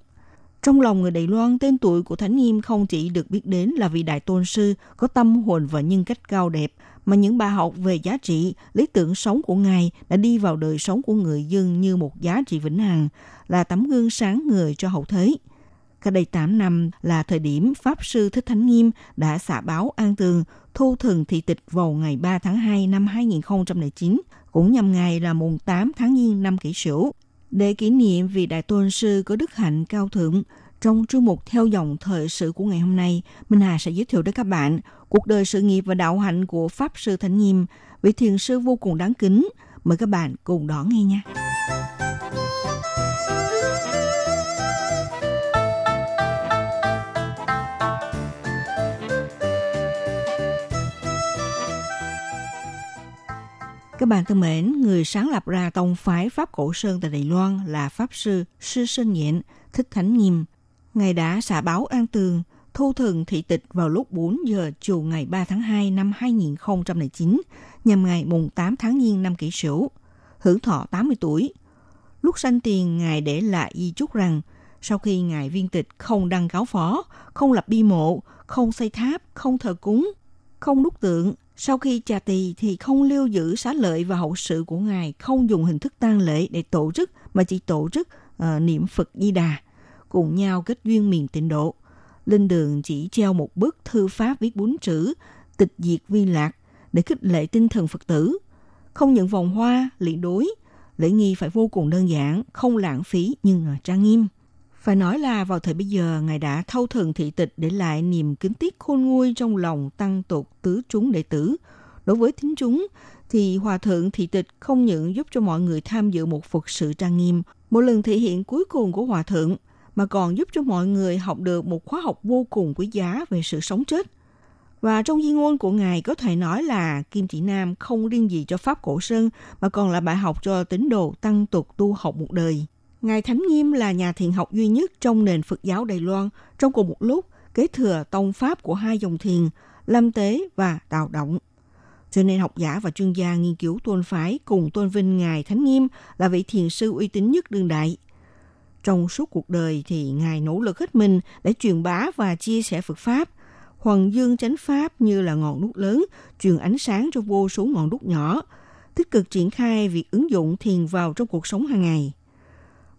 Trong lòng người Đài Loan, tên tuổi của Thánh Nghiêm không chỉ được biết đến là vị đại tôn sư có tâm hồn và nhân cách cao đẹp, mà những bài học về giá trị, lý tưởng sống của Ngài đã đi vào đời sống của người dân như một giá trị vĩnh hằng, là tấm gương sáng người cho hậu thế. Cách đây 8 năm là thời điểm Pháp Sư Thích Thánh Nghiêm đã xả báo an tường thu thần thị tịch vào ngày 3 tháng 2 năm 2009, cũng nhằm ngày là mùng 8 tháng Giêng năm kỷ sửu. Để kỷ niệm vị đại tôn sư có đức hạnh cao thượng, trong chương mục theo dòng thời sự của ngày hôm nay, Minh Hà sẽ giới thiệu đến các bạn cuộc đời sự nghiệp và đạo hạnh của Pháp Sư Thánh Nghiêm, vị thiền sư vô cùng đáng kính. Mời các bạn cùng đón nghe nha. Các bạn thân mến, người sáng lập ra tông phái Pháp Cổ Sơn tại Đài Loan là Pháp Sư Sư Sơn Nhện, Thích Thánh Nghiêm. Ngài đã xả báo an tường, thu thần thị tịch vào lúc 4 giờ chiều ngày 3 tháng 2 năm 2009, nhằm ngày mùng 8 tháng Giêng năm kỷ sửu, hưởng thọ 80 tuổi. Lúc sanh tiền, Ngài để lại di chúc rằng, sau khi Ngài viên tịch không đăng cáo phó, không lập bi mộ, không xây tháp, không thờ cúng, không đúc tượng, sau khi trà tỳ thì không lưu giữ xá lợi và hậu sự của Ngài, không dùng hình thức tang lễ để tổ chức mà chỉ tổ chức uh, niệm Phật Di Đà, cùng nhau kết duyên miền tịnh độ. Lên đường chỉ treo một bức thư pháp viết bốn chữ tịch diệt vi lạc để khích lệ tinh thần Phật tử. Không nhận vòng hoa, lễ đối, lễ nghi phải vô cùng đơn giản, không lãng phí nhưng trang nghiêm. Phải nói là vào thời bây giờ, Ngài đã thâu thần thị tịch để lại niềm kính tiếc khôn nguôi trong lòng tăng tục tứ chúng đệ tử. Đối với thính chúng, thì Hòa Thượng thị tịch không những giúp cho mọi người tham dự một Phật sự trang nghiêm, một lần thể hiện cuối cùng của Hòa Thượng, mà còn giúp cho mọi người học được một khóa học vô cùng quý giá về sự sống chết. Và trong di ngôn của Ngài có thể nói là Kim Chỉ Nam không riêng gì cho Pháp Cổ Sơn, mà còn là bài học cho tín đồ tăng tục tu học một đời. Ngài Thánh Nghiêm là nhà thiền học duy nhất trong nền Phật giáo Đài Loan trong cùng một lúc kế thừa tông pháp của hai dòng thiền, Lâm Tế và Đào Động. Cho nên học giả và chuyên gia nghiên cứu tôn phái cùng tôn vinh Ngài Thánh Nghiêm là vị thiền sư uy tín nhất đương đại. Trong suốt cuộc đời thì Ngài nỗ lực hết mình để truyền bá và chia sẻ Phật Pháp. Hoàng dương chánh Pháp như là ngọn đuốc lớn, truyền ánh sáng cho vô số ngọn đuốc nhỏ, tích cực triển khai việc ứng dụng thiền vào trong cuộc sống hàng ngày.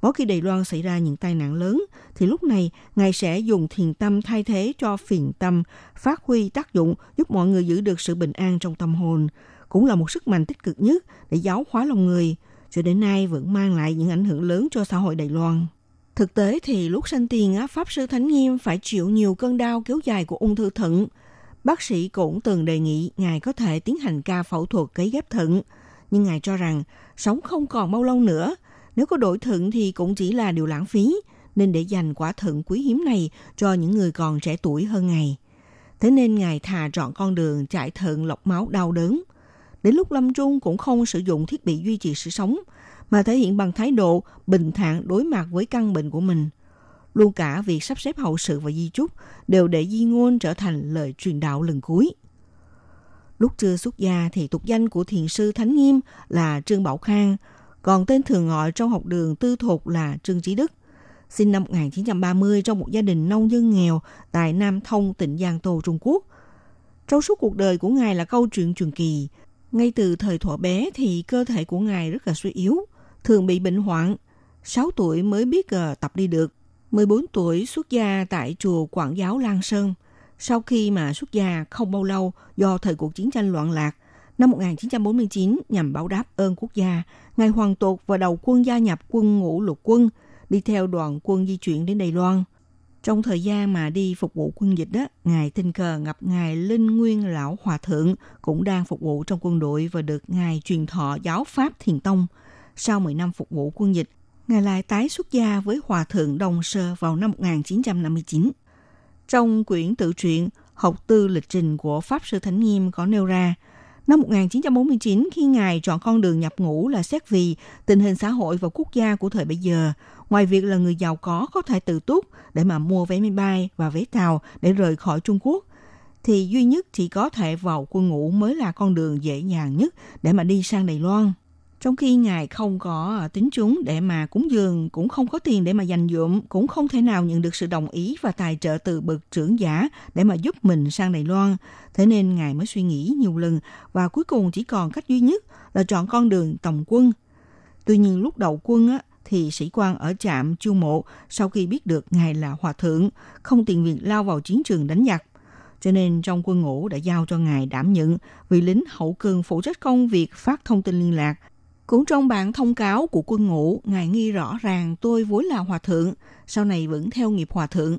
Mỗi khi Đài Loan xảy ra những tai nạn lớn, thì lúc này Ngài sẽ dùng thiền tâm thay thế cho phiền tâm, phát huy tác dụng giúp mọi người giữ được sự bình an trong tâm hồn. Cũng là một sức mạnh tích cực nhất để giáo hóa lòng người, cho đến nay vẫn mang lại những ảnh hưởng lớn cho xã hội Đài Loan. Thực tế thì lúc sanh tiền, Pháp Sư Thánh Nghiêm phải chịu nhiều cơn đau kéo dài của ung thư thận. Bác sĩ cũng từng đề nghị Ngài có thể tiến hành ca phẫu thuật cấy ghép thận, nhưng Ngài cho rằng sống không còn bao lâu nữa – nếu có đổi thận thì cũng chỉ là điều lãng phí, nên để dành quả thận quý hiếm này cho những người còn trẻ tuổi hơn Ngài. Thế nên Ngài thà chọn con đường chạy thận lọc máu đau đớn. Đến lúc lâm trung cũng không sử dụng thiết bị duy trì sự sống, mà thể hiện bằng thái độ bình thản đối mặt với căn bệnh của mình. Luôn cả việc sắp xếp hậu sự và di chúc đều để di ngôn trở thành lời truyền đạo lần cuối. Lúc chưa xuất gia thì tục danh của thiền sư Thánh Nghiêm là Trương Bảo Khang, còn tên thường gọi trong học đường tư thục là Trương Chí Đức. Sinh năm 1930 trong một gia đình nông dân nghèo tại Nam Thông, tỉnh Giang Tô, Trung Quốc. Trong suốt cuộc đời của Ngài là câu chuyện truyền kỳ. Ngay từ thời thuở bé thì cơ thể của Ngài rất là suy yếu, thường bị bệnh hoạn. 6 tuổi mới biết ờ, tập đi được. 14 tuổi xuất gia tại chùa Quảng Giáo Lan Sơn. Sau khi mà xuất gia không bao lâu do thời cuộc chiến tranh loạn lạc, năm 1949 nhằm báo đáp ơn quốc gia, Ngài hoàn tột và đầu quân gia nhập quân ngũ lục quân, đi theo đoàn quân di chuyển đến Đài Loan. Trong thời gian mà đi phục vụ quân dịch đó, Ngài tình cờ gặp Ngài Linh Nguyên Lão Hòa Thượng cũng đang phục vụ trong quân đội và được Ngài truyền thọ giáo Pháp Thiền Tông. Sau 10 năm phục vụ quân dịch, Ngài lại tái xuất gia với Hòa Thượng Đồng Sơ vào năm 1959. Trong quyển tự truyện Học tư lịch trình của Pháp Sư Thánh Nghiêm có nêu ra, năm 1949 khi Ngài chọn con đường nhập ngũ là xét vì tình hình xã hội và quốc gia của thời bấy giờ, ngoài việc là người giàu có có thể tự túc để mà mua vé máy bay và vé tàu để rời khỏi Trung Quốc, thì duy nhất chỉ có thể vào quân ngũ mới là con đường dễ dàng nhất để mà đi sang Đài Loan. Trong khi ngài không có à, tính chúng để mà cúng dường, cũng không có tiền để mà dành dụm, cũng không thể nào nhận được sự đồng ý và tài trợ từ bậc trưởng giả để mà giúp mình sang Đài Loan. Thế nên ngài mới suy nghĩ nhiều lần và cuối cùng chỉ còn cách duy nhất là chọn con đường tổng quân. Tuy nhiên lúc đầu quân á, thì sĩ quan ở trạm chu mộ sau khi biết được ngài là hòa thượng, không tiền việc lao vào chiến trường đánh giặc. Cho nên trong quân ngũ đã giao cho ngài đảm nhận vị lính hậu cường phụ trách công việc phát thông tin liên lạc, cũng trong bản thông cáo của quân ngũ, Ngài nghi rõ ràng tôi vốn là hòa thượng, sau này vẫn theo nghiệp hòa thượng.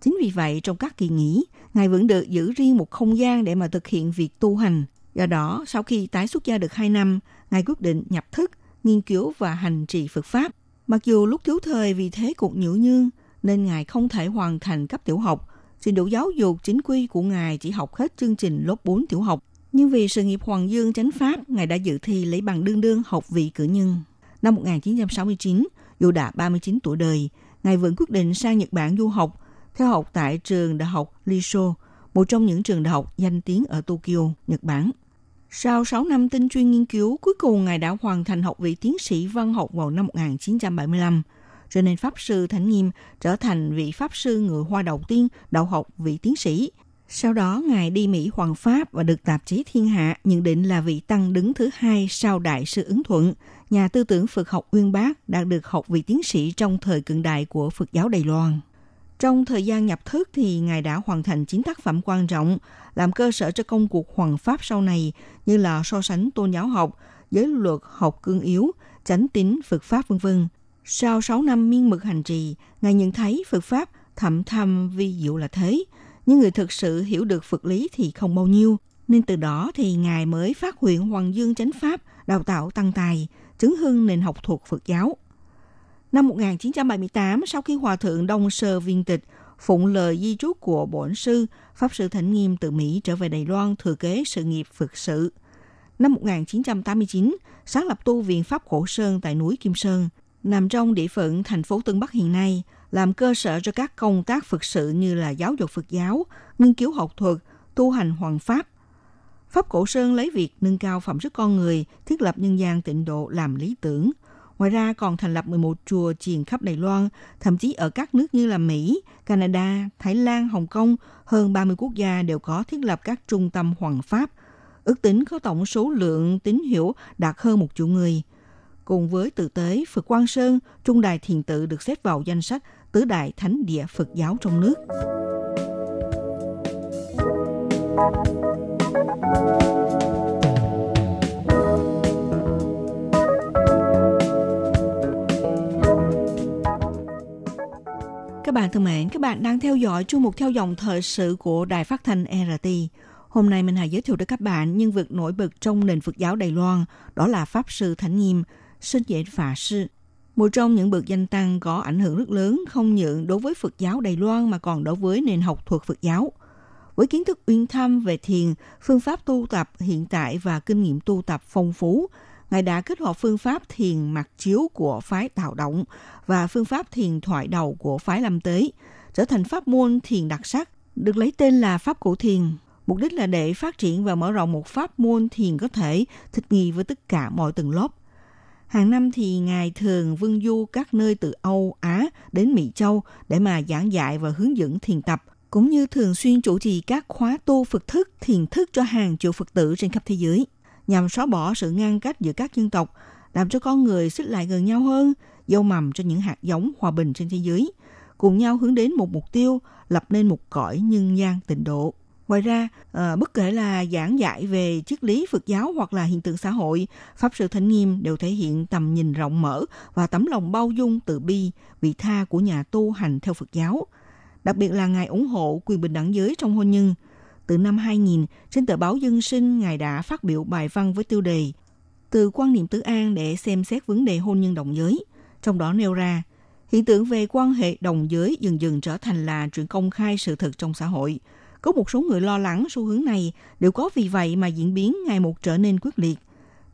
Chính vì vậy, trong các kỳ nghỉ, Ngài vẫn được giữ riêng một không gian để mà thực hiện việc tu hành. Do đó, sau khi tái xuất gia được 2 năm, Ngài quyết định nhập thức, nghiên cứu và hành trì Phật Pháp. Mặc dù lúc thiếu thời vì thế cục nhữ nhương, nên Ngài không thể hoàn thành cấp tiểu học. Trình độ giáo dục chính quy của Ngài chỉ học hết chương trình lớp 4 tiểu học nhưng vì sự nghiệp Hoàng Dương chánh Pháp, Ngài đã dự thi lấy bằng đương đương học vị cử nhân. Năm 1969, dù đã 39 tuổi đời, Ngài vẫn quyết định sang Nhật Bản du học, theo học tại trường Đại học Lisho, một trong những trường đại học danh tiếng ở Tokyo, Nhật Bản. Sau 6 năm tinh chuyên nghiên cứu, cuối cùng Ngài đã hoàn thành học vị tiến sĩ văn học vào năm 1975, cho nên Pháp Sư Thánh Nghiêm trở thành vị Pháp Sư người Hoa đầu tiên đậu học vị tiến sĩ sau đó, Ngài đi Mỹ Hoàng Pháp và được tạp chí Thiên Hạ nhận định là vị tăng đứng thứ hai sau Đại sư Ứng Thuận, nhà tư tưởng Phật học uyên bác đạt được học vị tiến sĩ trong thời cận đại của Phật giáo Đài Loan. Trong thời gian nhập thức thì Ngài đã hoàn thành chín tác phẩm quan trọng, làm cơ sở cho công cuộc hoàng pháp sau này như là so sánh tôn giáo học, giới luật học cương yếu, chánh tín Phật Pháp vân vân. Sau 6 năm miên mực hành trì, Ngài nhận thấy Phật Pháp thậm thâm vi diệu là thế – nhưng người thực sự hiểu được Phật lý thì không bao nhiêu. Nên từ đó thì Ngài mới phát huyện Hoàng Dương Chánh Pháp, đào tạo tăng tài, chứng hưng nền học thuộc Phật giáo. Năm 1978, sau khi Hòa Thượng Đông Sơ viên tịch, phụng lời di trú của bổn sư, Pháp Sư Thánh Nghiêm từ Mỹ trở về Đài Loan thừa kế sự nghiệp Phật sự. Năm 1989, sáng lập tu viện Pháp Cổ Sơn tại núi Kim Sơn, nằm trong địa phận thành phố Tân Bắc hiện nay – làm cơ sở cho các công tác Phật sự như là giáo dục Phật giáo, nghiên cứu học thuật, tu hành hoàng pháp. Pháp Cổ Sơn lấy việc nâng cao phẩm chất con người, thiết lập nhân gian tịnh độ làm lý tưởng. Ngoài ra còn thành lập 11 chùa chiền khắp Đài Loan, thậm chí ở các nước như là Mỹ, Canada, Thái Lan, Hồng Kông, hơn 30 quốc gia đều có thiết lập các trung tâm hoàng pháp. Ước tính có tổng số lượng tín hiểu đạt hơn một triệu người. Cùng với tự tế, Phật Quang Sơn, Trung Đài Thiền Tự được xếp vào danh sách tứ đại thánh địa Phật giáo trong nước. Các bạn thân mến, các bạn đang theo dõi chương mục theo dòng thời sự của Đài Phát thanh RT. Hôm nay mình hãy giới thiệu đến các bạn nhân vật nổi bật trong nền Phật giáo Đài Loan, đó là Pháp Sư Thánh Nghiêm, Sinh Dễ Phạ Sư một trong những bậc danh tăng có ảnh hưởng rất lớn không những đối với Phật giáo Đài Loan mà còn đối với nền học thuật Phật giáo. Với kiến thức uyên thâm về thiền, phương pháp tu tập hiện tại và kinh nghiệm tu tập phong phú, Ngài đã kết hợp phương pháp thiền mặt chiếu của phái Tạo Động và phương pháp thiền thoại đầu của phái Lâm Tế, trở thành pháp môn thiền đặc sắc, được lấy tên là Pháp Cổ Thiền. Mục đích là để phát triển và mở rộng một pháp môn thiền có thể thích nghi với tất cả mọi tầng lớp. Hàng năm thì Ngài thường vân du các nơi từ Âu, Á đến Mỹ Châu để mà giảng dạy và hướng dẫn thiền tập, cũng như thường xuyên chủ trì các khóa tu Phật thức, thiền thức cho hàng triệu Phật tử trên khắp thế giới, nhằm xóa bỏ sự ngăn cách giữa các dân tộc, làm cho con người xích lại gần nhau hơn, gieo mầm cho những hạt giống hòa bình trên thế giới, cùng nhau hướng đến một mục tiêu, lập nên một cõi nhân gian tịnh độ. Ngoài ra, à, bất kể là giảng dạy về triết lý Phật giáo hoặc là hiện tượng xã hội, Pháp Sư Thánh Nghiêm đều thể hiện tầm nhìn rộng mở và tấm lòng bao dung từ bi, vị tha của nhà tu hành theo Phật giáo. Đặc biệt là Ngài ủng hộ quyền bình đẳng giới trong hôn nhân. Từ năm 2000, trên tờ báo Dân Sinh, Ngài đã phát biểu bài văn với tiêu đề Từ quan niệm tứ an để xem xét vấn đề hôn nhân đồng giới. Trong đó nêu ra, hiện tượng về quan hệ đồng giới dần dần trở thành là chuyện công khai sự thật trong xã hội – có một số người lo lắng xu hướng này đều có vì vậy mà diễn biến ngày một trở nên quyết liệt.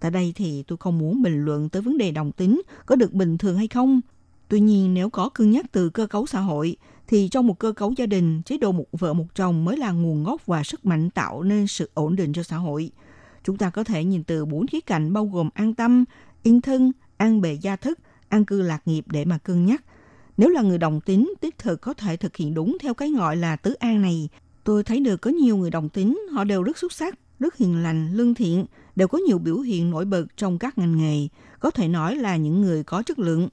Tại đây thì tôi không muốn bình luận tới vấn đề đồng tính có được bình thường hay không. Tuy nhiên nếu có cân nhắc từ cơ cấu xã hội thì trong một cơ cấu gia đình, chế độ một vợ một chồng mới là nguồn gốc và sức mạnh tạo nên sự ổn định cho xã hội. Chúng ta có thể nhìn từ bốn khía cạnh bao gồm an tâm, yên thân, an bề gia thức, an cư lạc nghiệp để mà cân nhắc. Nếu là người đồng tính, đích thực có thể thực hiện đúng theo cái gọi là tứ an này Tôi thấy được có nhiều người đồng tính, họ đều rất xuất sắc, rất hiền lành, lương thiện, đều có nhiều biểu hiện nổi bật trong các ngành nghề, có thể nói là những người có chất lượng.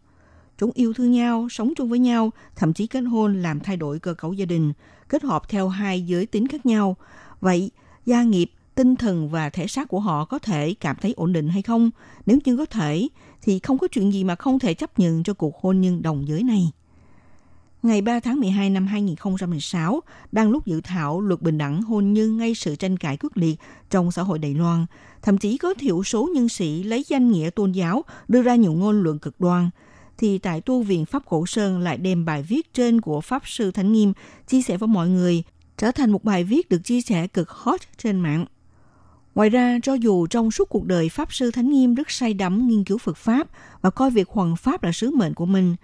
Chúng yêu thương nhau, sống chung với nhau, thậm chí kết hôn làm thay đổi cơ cấu gia đình, kết hợp theo hai giới tính khác nhau. Vậy, gia nghiệp, tinh thần và thể xác của họ có thể cảm thấy ổn định hay không? Nếu như có thể, thì không có chuyện gì mà không thể chấp nhận cho cuộc hôn nhân đồng giới này ngày 3 tháng 12 năm 2016, đang lúc dự thảo luật bình đẳng hôn nhân ngay sự tranh cãi quyết liệt trong xã hội Đài Loan. Thậm chí có thiểu số nhân sĩ lấy danh nghĩa tôn giáo đưa ra nhiều ngôn luận cực đoan. Thì tại tu viện Pháp Cổ Sơn lại đem bài viết trên của Pháp Sư Thánh Nghiêm chia sẻ với mọi người, trở thành một bài viết được chia sẻ cực hot trên mạng. Ngoài ra, cho dù trong suốt cuộc đời Pháp Sư Thánh Nghiêm rất say đắm nghiên cứu Phật Pháp và coi việc hoàng Pháp là sứ mệnh của mình,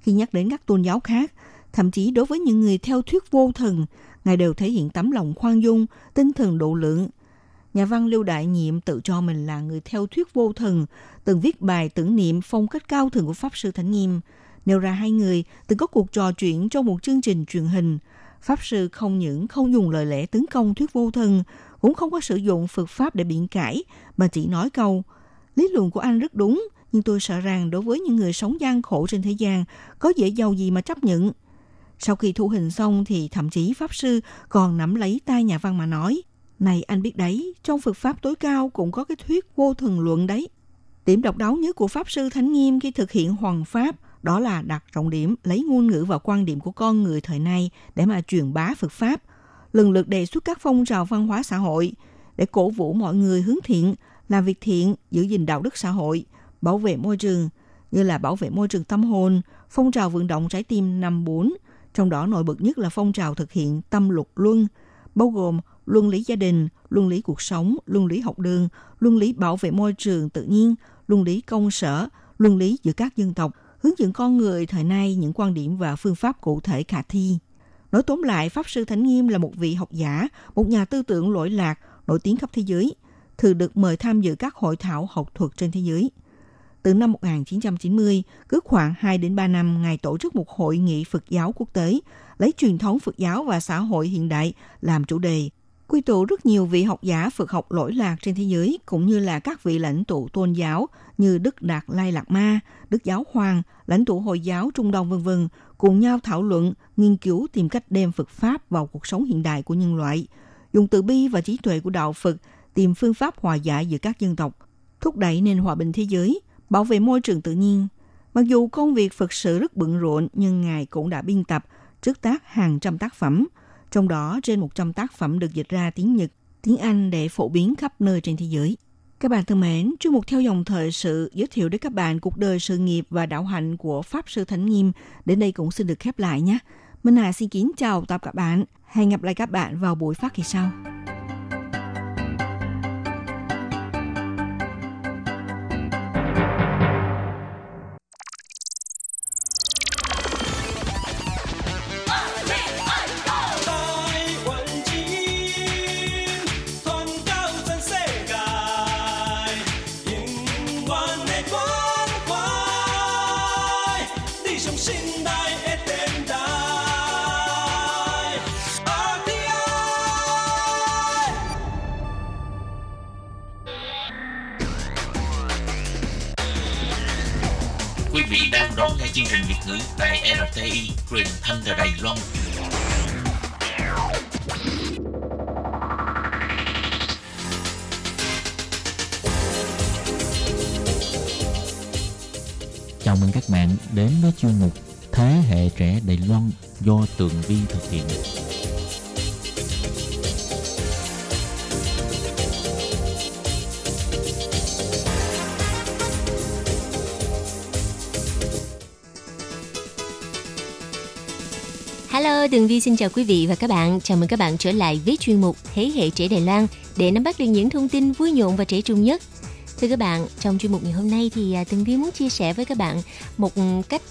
khi nhắc đến các tôn giáo khác, Thậm chí đối với những người theo thuyết vô thần, Ngài đều thể hiện tấm lòng khoan dung, tinh thần độ lượng. Nhà văn Lưu Đại Nhiệm tự cho mình là người theo thuyết vô thần, từng viết bài tưởng niệm phong cách cao thượng của Pháp Sư Thánh Nghiêm. Nêu ra hai người từng có cuộc trò chuyện trong một chương trình truyền hình. Pháp Sư không những không dùng lời lẽ tấn công thuyết vô thần, cũng không có sử dụng Phật Pháp để biện cãi, mà chỉ nói câu, lý luận của anh rất đúng, nhưng tôi sợ rằng đối với những người sống gian khổ trên thế gian, có dễ giàu gì mà chấp nhận. Sau khi thu hình xong thì thậm chí Pháp Sư còn nắm lấy tay nhà văn mà nói, này anh biết đấy, trong Phật Pháp tối cao cũng có cái thuyết vô thần luận đấy. Điểm độc đáo nhất của Pháp Sư Thánh Nghiêm khi thực hiện hoàng Pháp đó là đặt trọng điểm lấy ngôn ngữ và quan điểm của con người thời nay để mà truyền bá Phật Pháp, lần lượt đề xuất các phong trào văn hóa xã hội để cổ vũ mọi người hướng thiện, làm việc thiện, giữ gìn đạo đức xã hội, bảo vệ môi trường, như là bảo vệ môi trường tâm hồn, phong trào vận động trái tim năm bốn, trong đó nổi bật nhất là phong trào thực hiện tâm luật luân, bao gồm luân lý gia đình, luân lý cuộc sống, luân lý học đường, luân lý bảo vệ môi trường tự nhiên, luân lý công sở, luân lý giữa các dân tộc, hướng dẫn con người thời nay những quan điểm và phương pháp cụ thể khả thi. Nói tóm lại, Pháp Sư Thánh Nghiêm là một vị học giả, một nhà tư tưởng lỗi lạc, nổi tiếng khắp thế giới, thường được mời tham dự các hội thảo học thuật trên thế giới – từ năm 1990, cứ khoảng 2 đến 3 năm ngài tổ chức một hội nghị Phật giáo quốc tế, lấy truyền thống Phật giáo và xã hội hiện đại làm chủ đề, quy tụ rất nhiều vị học giả Phật học lỗi lạc trên thế giới cũng như là các vị lãnh tụ tôn giáo như Đức Đạt Lai Lạt Ma, Đức Giáo Hoàng, lãnh tụ Hồi giáo Trung Đông vân vân cùng nhau thảo luận, nghiên cứu tìm cách đem Phật pháp vào cuộc sống hiện đại của nhân loại, dùng từ bi và trí tuệ của đạo Phật tìm phương pháp hòa giải giữa các dân tộc, thúc đẩy nền hòa bình thế giới, bảo vệ môi trường tự nhiên. Mặc dù công việc Phật sự rất bận rộn, nhưng Ngài cũng đã biên tập, trước tác hàng trăm tác phẩm. Trong đó, trên 100 tác phẩm được dịch ra tiếng Nhật, tiếng Anh để phổ biến khắp nơi trên thế giới. Các bạn thân mến, chuyên mục theo dòng thời sự giới thiệu đến các bạn cuộc đời sự nghiệp và đạo hạnh của Pháp Sư Thánh Nghiêm. Đến đây cũng xin được khép lại nhé. Minh Hà xin kính chào tạm các bạn. Hẹn gặp lại các bạn vào buổi phát kỳ sau. Đến với chuyên mục Thế hệ trẻ Đài Loan do Tường Vi thực hiện. Hello, Tường Vi xin chào quý vị và các bạn. Chào mừng các bạn trở lại với chuyên mục Thế hệ trẻ Đài Loan để nắm bắt được những thông tin vui nhộn và trẻ trung nhất. Thưa các bạn, trong chuyên mục ngày hôm nay thì à, Tường Vi muốn chia sẻ với các bạn một ừ, cách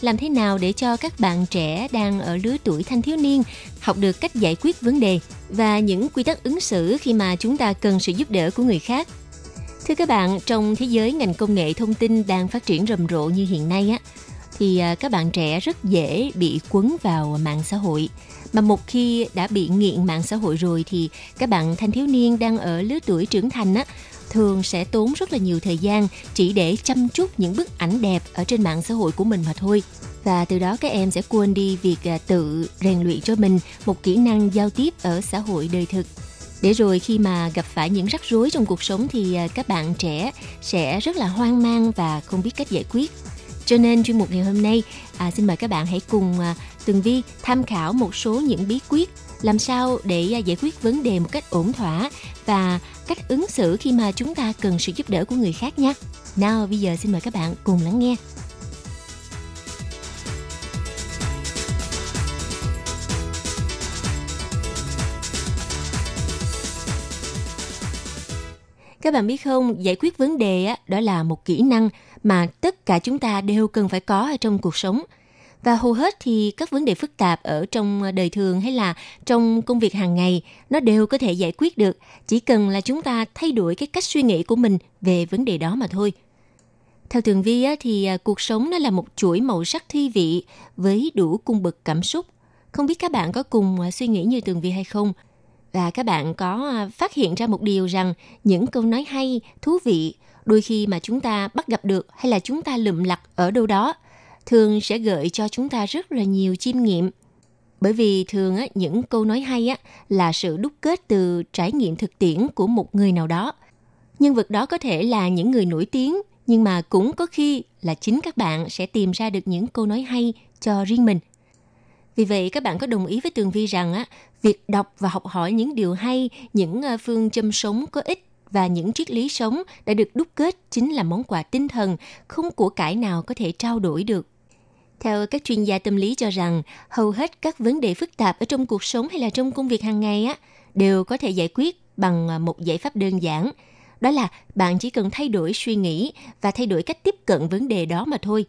làm thế nào để cho các bạn trẻ đang ở lứa tuổi thanh thiếu niên học được cách giải quyết vấn đề và những quy tắc ứng xử khi mà chúng ta cần sự giúp đỡ của người khác. Thưa các bạn, trong thế giới ngành công nghệ thông tin đang phát triển rầm rộ như hiện nay á, thì à, các bạn trẻ rất dễ bị quấn vào mạng xã hội mà một khi đã bị nghiện mạng xã hội rồi thì các bạn thanh thiếu niên đang ở lứa tuổi trưởng thành á thường sẽ tốn rất là nhiều thời gian chỉ để chăm chút những bức ảnh đẹp ở trên mạng xã hội của mình mà thôi. Và từ đó các em sẽ quên đi việc à, tự rèn luyện cho mình một kỹ năng giao tiếp ở xã hội đời thực. Để rồi khi mà gặp phải những rắc rối trong cuộc sống thì à, các bạn trẻ sẽ rất là hoang mang và không biết cách giải quyết. Cho nên chuyên mục ngày hôm nay à, xin mời các bạn hãy cùng à, Tường Vi tham khảo một số những bí quyết làm sao để à, giải quyết vấn đề một cách ổn thỏa và cách ứng xử khi mà chúng ta cần sự giúp đỡ của người khác nhé. Nào bây giờ xin mời các bạn cùng lắng nghe. Các bạn biết không, giải quyết vấn đề đó là một kỹ năng mà tất cả chúng ta đều cần phải có ở trong cuộc sống. Và hầu hết thì các vấn đề phức tạp ở trong ờ, đời thường hay là trong công việc hàng ngày nó đều có thể giải quyết được, chỉ cần là chúng ta thay đổi cái cách suy nghĩ của mình về vấn đề đó mà thôi. Theo Tường Vi á, thì ờ, cuộc sống nó là một chuỗi màu sắc thi vị với đủ cung bậc cảm xúc. Không biết các bạn có cùng ờ, suy nghĩ như Tường Vi hay không? Và các bạn có phát hiện ra một điều rằng những câu nói hay, thú vị đôi khi mà chúng ta bắt gặp được hay là chúng ta lượm lặt ở đâu đó thường sẽ gợi cho chúng ta rất là nhiều chiêm nghiệm. Bởi vì thường á, những câu nói hay á, là sự đúc kết từ trải nghiệm thực tiễn của một người nào đó. Nhân vật đó có thể là những người nổi tiếng nhưng mà cũng có khi là chính các bạn sẽ tìm ra được những câu nói hay cho riêng mình. Vì vậy các bạn có đồng ý với Tường Vi rằng á, việc đọc và học hỏi những điều hay, những ờ, phương châm sống có ích và những triết lý sống đã được đúc kết chính là món quà tinh thần không của cải nào có thể trao đổi được. Theo các chuyên gia tâm lý cho rằng, hầu hết các vấn đề phức tạp ở trong cuộc sống hay là trong công việc hàng ngày á đều có thể giải quyết bằng à, một giải pháp đơn giản. Đó là bạn chỉ cần thay đổi suy nghĩ và thay đổi cách tiếp cận vấn đề đó mà thôi.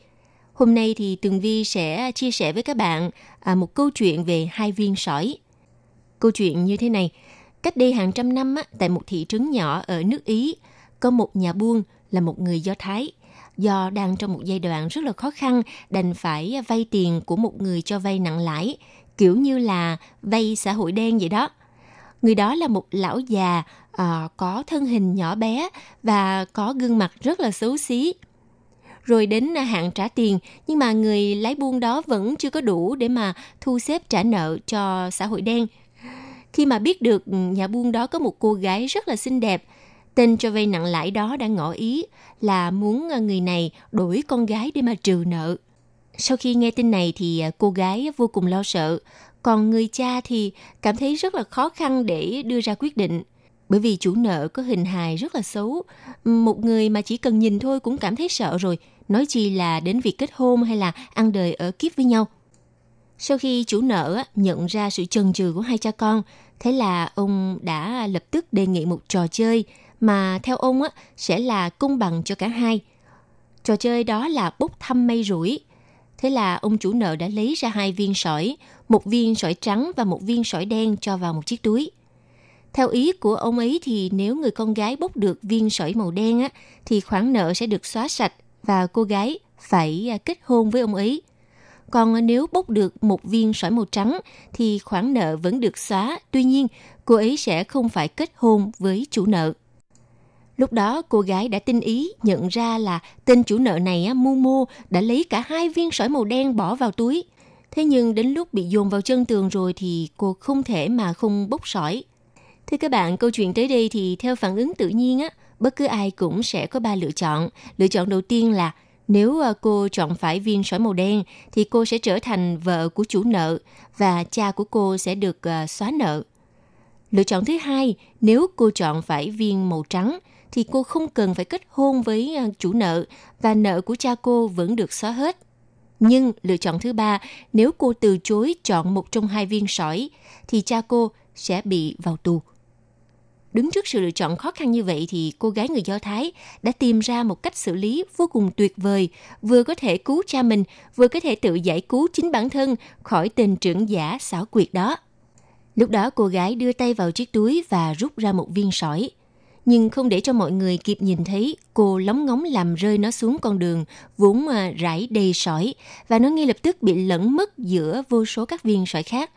Hôm nay thì Tường Vi sẽ chia sẻ với các bạn à, một câu chuyện về hai viên sỏi. Câu chuyện như thế này, Cách đây hàng trăm năm, á, tại một thị trấn nhỏ ở nước Ý, có một nhà buôn là một người Do Thái. Do đang trong một giai đoạn rất là khó khăn, đành phải vay tiền của một người cho vay nặng lãi, kiểu như là vay xã hội đen vậy đó. Người đó là một lão già à, có thân hình nhỏ bé và có gương mặt rất là xấu xí. Rồi đến hạn trả tiền, nhưng mà người lái buôn đó vẫn chưa có đủ để mà thu xếp trả nợ cho xã hội đen – khi mà biết được nhà buôn đó có một cô gái rất là xinh đẹp, tên cho vay nặng lãi đó đã ngỏ ý là muốn à, người này đuổi con gái để mà trừ nợ. Sau khi nghe tin này thì à, cô gái vô cùng lo sợ, còn người cha thì cảm thấy rất là khó khăn để đưa ra quyết định. Bởi vì chủ nợ có hình hài rất là xấu, một người mà chỉ cần nhìn thôi cũng cảm thấy sợ rồi, nói chi là đến việc kết hôn hay là ăn đời ở kiếp với nhau. Sau khi chủ nợ nhận ra sự chần chừ của hai cha con, thế là ông đã lập tức đề nghị một trò chơi mà theo ông á sẽ là công bằng cho cả hai. Trò chơi đó là bốc thăm mây rủi. Thế là ông chủ nợ đã lấy ra hai viên sỏi, một viên sỏi trắng và một viên sỏi đen cho vào một chiếc túi. Theo ý của ông ấy thì nếu người con gái bốc được viên sỏi màu đen á, thì khoản nợ sẽ được xóa sạch và cô gái phải à, kết hôn với ông ấy. Còn nếu bốc được một viên sỏi màu trắng thì khoản nợ vẫn được xóa, tuy nhiên cô ấy sẽ không phải kết hôn với chủ nợ. Lúc đó cô gái đã tinh ý nhận ra là tên chủ nợ này Momo đã lấy cả hai viên sỏi màu đen bỏ vào túi. Thế nhưng đến lúc bị dồn vào chân tường rồi thì cô không thể mà không bốc sỏi. Thưa các bạn, câu chuyện tới đây thì theo phản ứng tự nhiên á, bất cứ ai cũng sẽ có ba lựa chọn. Lựa chọn đầu tiên là nếu à, cô chọn phải viên sỏi màu đen thì cô sẽ trở thành vợ của chủ nợ và cha của cô sẽ được à, xóa nợ. Lựa chọn thứ hai, nếu cô chọn phải viên màu trắng thì cô không cần phải kết hôn với ờ, chủ nợ và nợ của cha cô vẫn được xóa hết. Nhưng lựa chọn thứ ba, nếu cô từ chối chọn một trong hai viên sỏi thì cha cô sẽ bị vào tù. Đứng trước sự lựa chọn khó khăn như vậy thì cô gái người Do Thái đã tìm ra một cách xử lý vô cùng tuyệt vời, vừa có thể cứu cha mình, vừa có thể tự giải cứu chính bản thân khỏi tình trưởng giả xảo quyệt đó. Lúc đó cô gái đưa tay vào chiếc túi và rút ra một viên sỏi. Nhưng không để cho mọi người kịp nhìn thấy, cô lóng ngóng làm rơi nó xuống con đường, vốn mà rải đầy sỏi, và nó ngay lập tức bị lẫn mất giữa vô số các viên sỏi khác.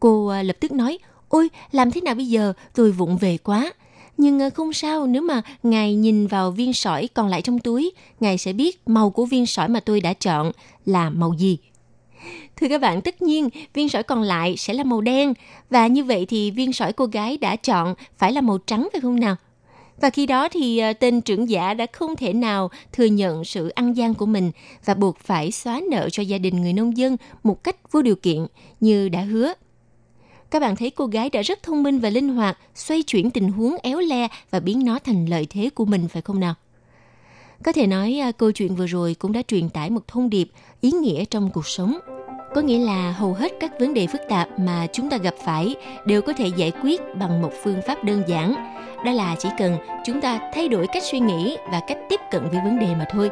Cô à, lập tức nói, ôi, làm thế nào bây giờ, tôi vụng về quá. Nhưng à, không sao, nếu mà ngài nhìn vào viên sỏi còn lại trong túi, ngài sẽ biết màu của viên sỏi mà tôi đã chọn là màu gì. Thưa các bạn, tất nhiên viên sỏi còn lại sẽ là màu đen và như vậy thì viên sỏi cô gái đã chọn phải là màu trắng phải không nào? Và khi đó thì ờ, tên trưởng giả đã không thể nào thừa nhận sự ăn gian của mình và buộc phải xóa nợ cho gia đình người nông dân một cách vô điều kiện như đã hứa. Các bạn thấy cô gái đã rất thông minh và linh hoạt, xoay chuyển tình huống éo le và biến nó thành lợi thế của mình phải không nào? Có thể nói à, câu chuyện vừa rồi cũng đã truyền tải một thông điệp ý nghĩa trong cuộc sống. Có nghĩa là hầu hết các vấn đề phức tạp mà chúng ta gặp phải đều có thể giải quyết bằng một phương pháp đơn giản. Đó là chỉ cần chúng ta thay đổi cách suy nghĩ và cách tiếp cận với vấn đề mà thôi.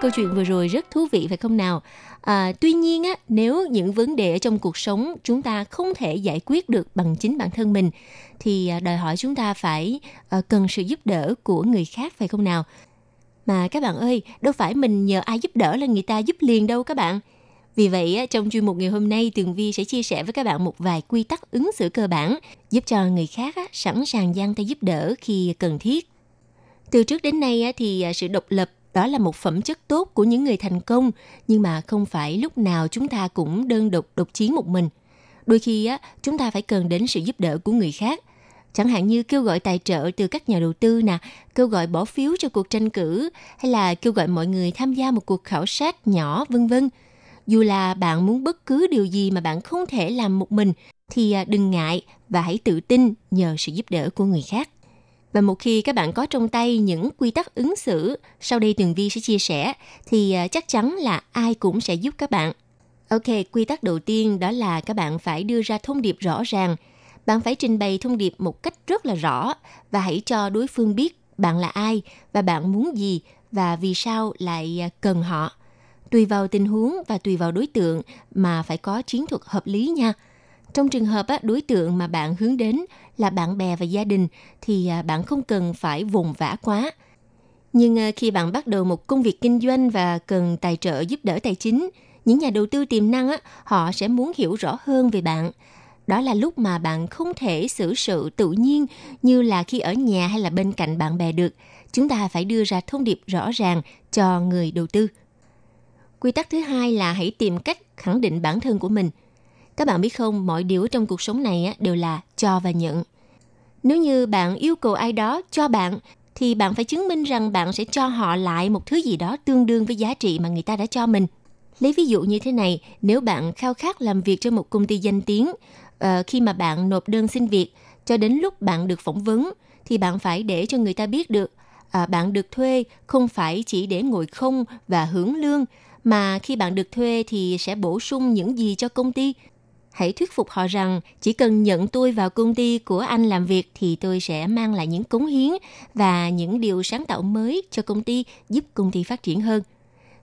Câu chuyện vừa rồi rất thú vị phải không nào? À, tuy nhiên á, nếu những vấn đề ở trong cuộc sống chúng ta không thể giải quyết được bằng chính bản thân mình thì à, đòi hỏi chúng ta phải à, cần sự giúp đỡ của người khác phải không nào? Mà các bạn ơi, đâu phải mình nhờ ai giúp đỡ là người ta giúp liền đâu các bạn. Vì vậy, trong chuyên mục ngày hôm nay, Tường Vi sẽ chia sẻ với các bạn một vài quy tắc ứng xử cơ bản giúp cho người khác sẵn sàng giang tay giúp đỡ khi cần thiết. Từ trước đến nay thì à, sự độc lập đó là một phẩm chất tốt của những người thành công, nhưng mà không phải lúc nào chúng ta cũng đơn độc độc chiến một mình. Đôi khi á, chúng ta phải cần đến sự giúp đỡ của người khác. Chẳng hạn như kêu gọi tài trợ từ các nhà đầu tư nè, kêu gọi bỏ phiếu cho cuộc tranh cử, hay là kêu gọi mọi người tham gia một cuộc khảo sát nhỏ, vân vân. Dù là bạn muốn bất cứ điều gì mà bạn không thể làm một mình, thì à, đừng ngại và hãy tự tin nhờ sự giúp đỡ của người khác và một khi các bạn có trong tay những quy tắc ứng xử, sau đây Tường Vi sẽ chia sẻ, thì à, chắc chắn là ai cũng sẽ giúp các bạn. Ok, quy tắc đầu tiên đó là các bạn phải đưa ra thông điệp rõ ràng. Bạn phải trình bày thông điệp một cách rất là rõ và hãy cho đối phương biết bạn là ai và bạn muốn gì và vì sao lại à, cần họ. Tùy vào tình huống và tùy vào đối tượng mà phải có chiến thuật hợp lý nha. Trong trường hợp đối tượng mà bạn hướng đến là bạn bè và gia đình thì à, bạn không cần phải vùng vã quá. Nhưng à, khi bạn bắt đầu một công việc kinh doanh và cần tài trợ giúp đỡ tài chính, những nhà đầu tư tiềm năng á, họ sẽ muốn hiểu rõ hơn về bạn. Đó là lúc mà bạn không thể xử sự tự nhiên như là khi ở nhà hay là bên cạnh bạn bè được. Chúng ta phải đưa ra thông điệp rõ ràng cho người đầu tư. Quy tắc thứ hai là hãy tìm cách khẳng định bản thân của mình – các bạn biết không, mọi điều trong cuộc sống này đều là cho và nhận. Nếu như bạn yêu cầu ai đó cho bạn, thì bạn phải chứng minh rằng bạn sẽ cho họ lại một thứ gì đó tương đương với giá trị mà người ta đã cho mình. Lấy ví dụ như thế này, nếu bạn khao khát làm việc cho một công ty danh tiếng, ờ, khi mà bạn nộp đơn xin việc, cho đến lúc bạn được phỏng vấn, thì bạn phải để cho người ta biết được à, bạn được thuê không phải chỉ để ngồi không và hưởng lương, mà khi bạn được thuê thì sẽ bổ sung những gì cho công ty hãy thuyết phục họ rằng chỉ cần nhận tôi vào công ty của anh làm việc thì tôi sẽ mang lại những cống hiến và những điều sáng tạo mới cho công ty giúp công ty phát triển hơn.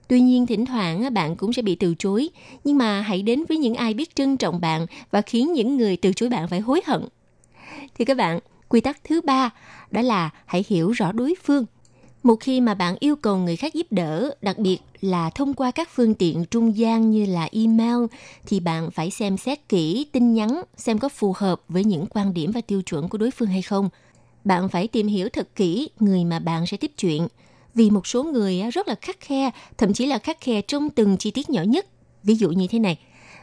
Tuy nhiên thỉnh thoảng bạn cũng sẽ bị từ chối, nhưng mà hãy đến với những ai biết trân trọng bạn và khiến những người từ chối bạn phải hối hận. Thì các bạn, quy tắc thứ ba đó là hãy hiểu rõ đối phương. Một khi mà bạn yêu cầu người khác giúp đỡ, đặc biệt là thông qua các phương tiện trung gian như là email, thì bạn phải xem xét kỹ tin nhắn xem có phù hợp với những quan điểm và tiêu chuẩn của đối phương hay không. Bạn phải tìm hiểu thật kỹ người mà bạn sẽ tiếp chuyện, vì một số người rất là khắc khe, thậm chí là khắc khe trong từng chi tiết nhỏ nhất. Ví dụ như thế này,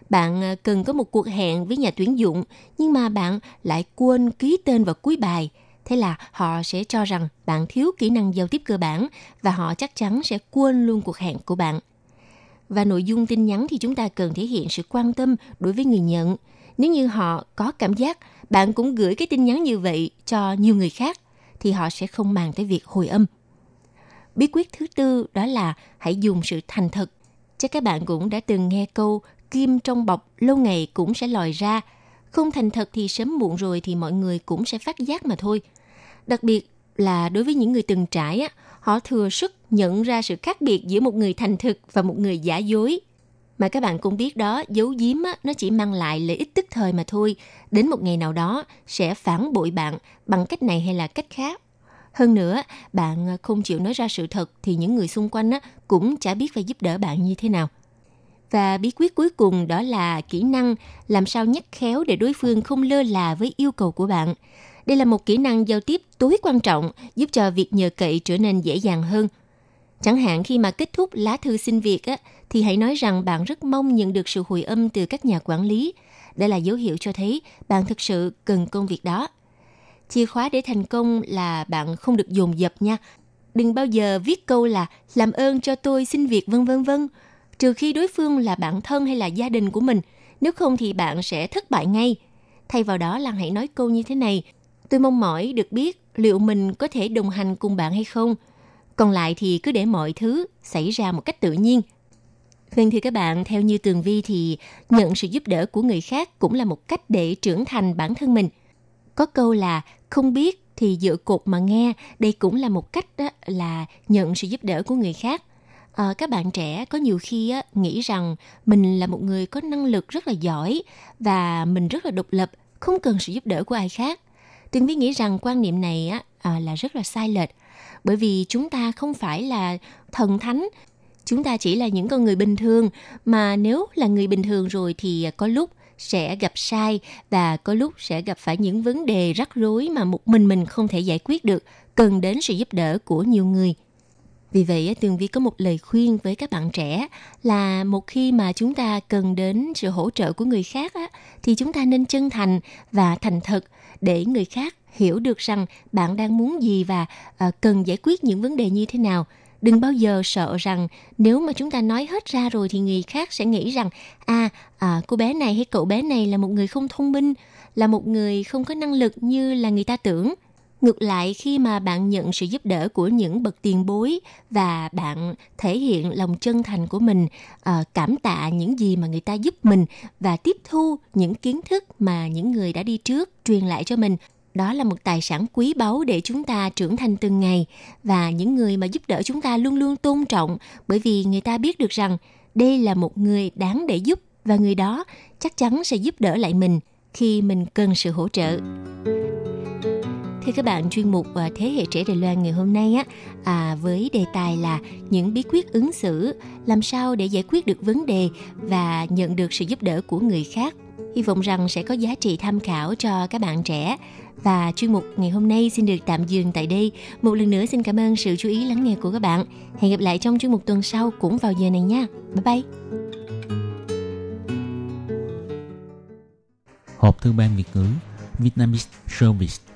bạn à, cần có một cuộc hẹn với nhà tuyển dụng, nhưng mà bạn lại quên ký tên vào cuối bài – Thế là họ sẽ cho rằng bạn thiếu kỹ năng giao tiếp cơ bản và họ chắc chắn sẽ quên luôn cuộc hẹn của bạn. Và nội dung tin nhắn thì chúng ta cần thể hiện sự quan tâm đối với người nhận. Nếu như họ có cảm giác bạn cũng gửi cái tin nhắn như vậy cho nhiều người khác, thì họ sẽ không màng tới việc hồi âm. Bí quyết thứ tư đó là hãy dùng sự thành thật. Chắc các bạn cũng đã từng nghe câu, kim trong bọc lâu ngày cũng sẽ lòi ra. Không thành thật thì sớm muộn rồi thì mọi người cũng sẽ phát giác mà thôi – Đặc biệt là đối với những người từng trải, á, họ thừa sức nhận ra sự khác biệt giữa một người thành thực và một người giả dối. Mà các bạn cũng biết đó, giấu giếm á, nó chỉ mang lại lợi ích tức thời mà thôi. Đến một ngày nào đó sẽ phản bội bạn bằng cách này hay là cách khác. Hơn nữa, bạn không chịu nói ra sự thật thì những người xung quanh á, cũng chả biết phải giúp đỡ bạn như thế nào. Và bí quyết cuối cùng đó là kỹ năng làm sao nhắc khéo để đối phương không lơ là với yêu cầu của bạn. Đây là một kỹ năng giao tiếp tối quan trọng, giúp cho việc nhờ cậy trở nên dễ dàng hơn. Chẳng hạn khi mà kết thúc lá thư xin việc á, thì hãy nói rằng bạn rất mong nhận được sự hồi âm từ các nhà quản lý. Đây là dấu hiệu cho thấy bạn thực sự cần công việc đó. Chìa khóa để thành công là bạn không được dồn dập nha. Đừng bao giờ viết câu là làm ơn cho tôi xin việc vân vân vân, trừ khi đối phương là bạn thân hay là gia đình của mình. Nếu không thì bạn sẽ thất bại ngay. Thay vào đó là hãy nói câu như thế này, Tôi mong mỏi được biết liệu mình có thể đồng hành cùng bạn hay không. Còn lại thì cứ để mọi thứ xảy ra một cách tự nhiên. Vâng thưa các bạn, theo như Tường Vi thì nhận sự giúp đỡ của người khác cũng là một cách để trưởng thành bản thân mình. Có câu là không biết thì dựa cột mà nghe, đây cũng là một cách đó là nhận sự giúp đỡ của người khác. À, các bạn trẻ có nhiều khi á, nghĩ rằng mình là một người có năng lực rất là giỏi và mình rất là độc lập, không cần sự giúp đỡ của ai khác. Tường Vi nghĩ rằng quan niệm này á, à, là rất là sai lệch. Bởi vì chúng ta không phải là thần thánh, chúng ta chỉ là những con người bình thường. Mà nếu là người bình thường rồi thì có lúc sẽ gặp sai và có lúc sẽ gặp phải những vấn đề rắc rối mà một mình mình không thể giải quyết được, cần đến sự giúp đỡ của nhiều người. Vì vậy, Tường Vi có một lời khuyên với các bạn trẻ là một khi mà chúng ta cần đến sự hỗ trợ của người khác á, thì chúng ta nên chân thành và thành thật để người khác hiểu được rằng bạn đang muốn gì và à, cần giải quyết những vấn đề như thế nào. Đừng bao giờ sợ rằng nếu mà chúng ta nói hết ra rồi thì người khác sẽ nghĩ rằng à, à cô bé này hay cậu bé này là một người không thông minh là một người không có năng lực như là người ta tưởng ngược lại, khi mà bạn nhận sự giúp đỡ của những bậc tiền bối và bạn thể hiện lòng chân thành của mình ờ, cảm tạ những gì mà người ta giúp mình và tiếp thu những kiến thức mà những người đã đi trước truyền lại cho mình, đó là một tài sản quý báu để chúng ta trưởng thành từng ngày. Và những người mà giúp đỡ chúng ta luôn luôn tôn trọng, bởi vì người ta biết được rằng đây là một người đáng để giúp và người đó chắc chắn sẽ giúp đỡ lại mình khi mình cần sự hỗ trợ. Thưa các bạn, chuyên mục ờ, Thế hệ trẻ Đài Loan ngày hôm nay á à, với đề tài là những bí quyết ứng xử, làm sao để giải quyết được vấn đề và nhận được sự giúp đỡ của người khác. Hy vọng rằng sẽ có giá trị tham khảo cho các bạn trẻ. Và chuyên mục ngày hôm nay xin được tạm dừng tại đây. Một lần nữa xin cảm ơn sự chú ý lắng nghe của các bạn. Hẹn gặp lại trong chuyên mục tuần sau cũng vào giờ này nha. Bye bye. Hộp thư ban Việt ngữ Vietnamese Service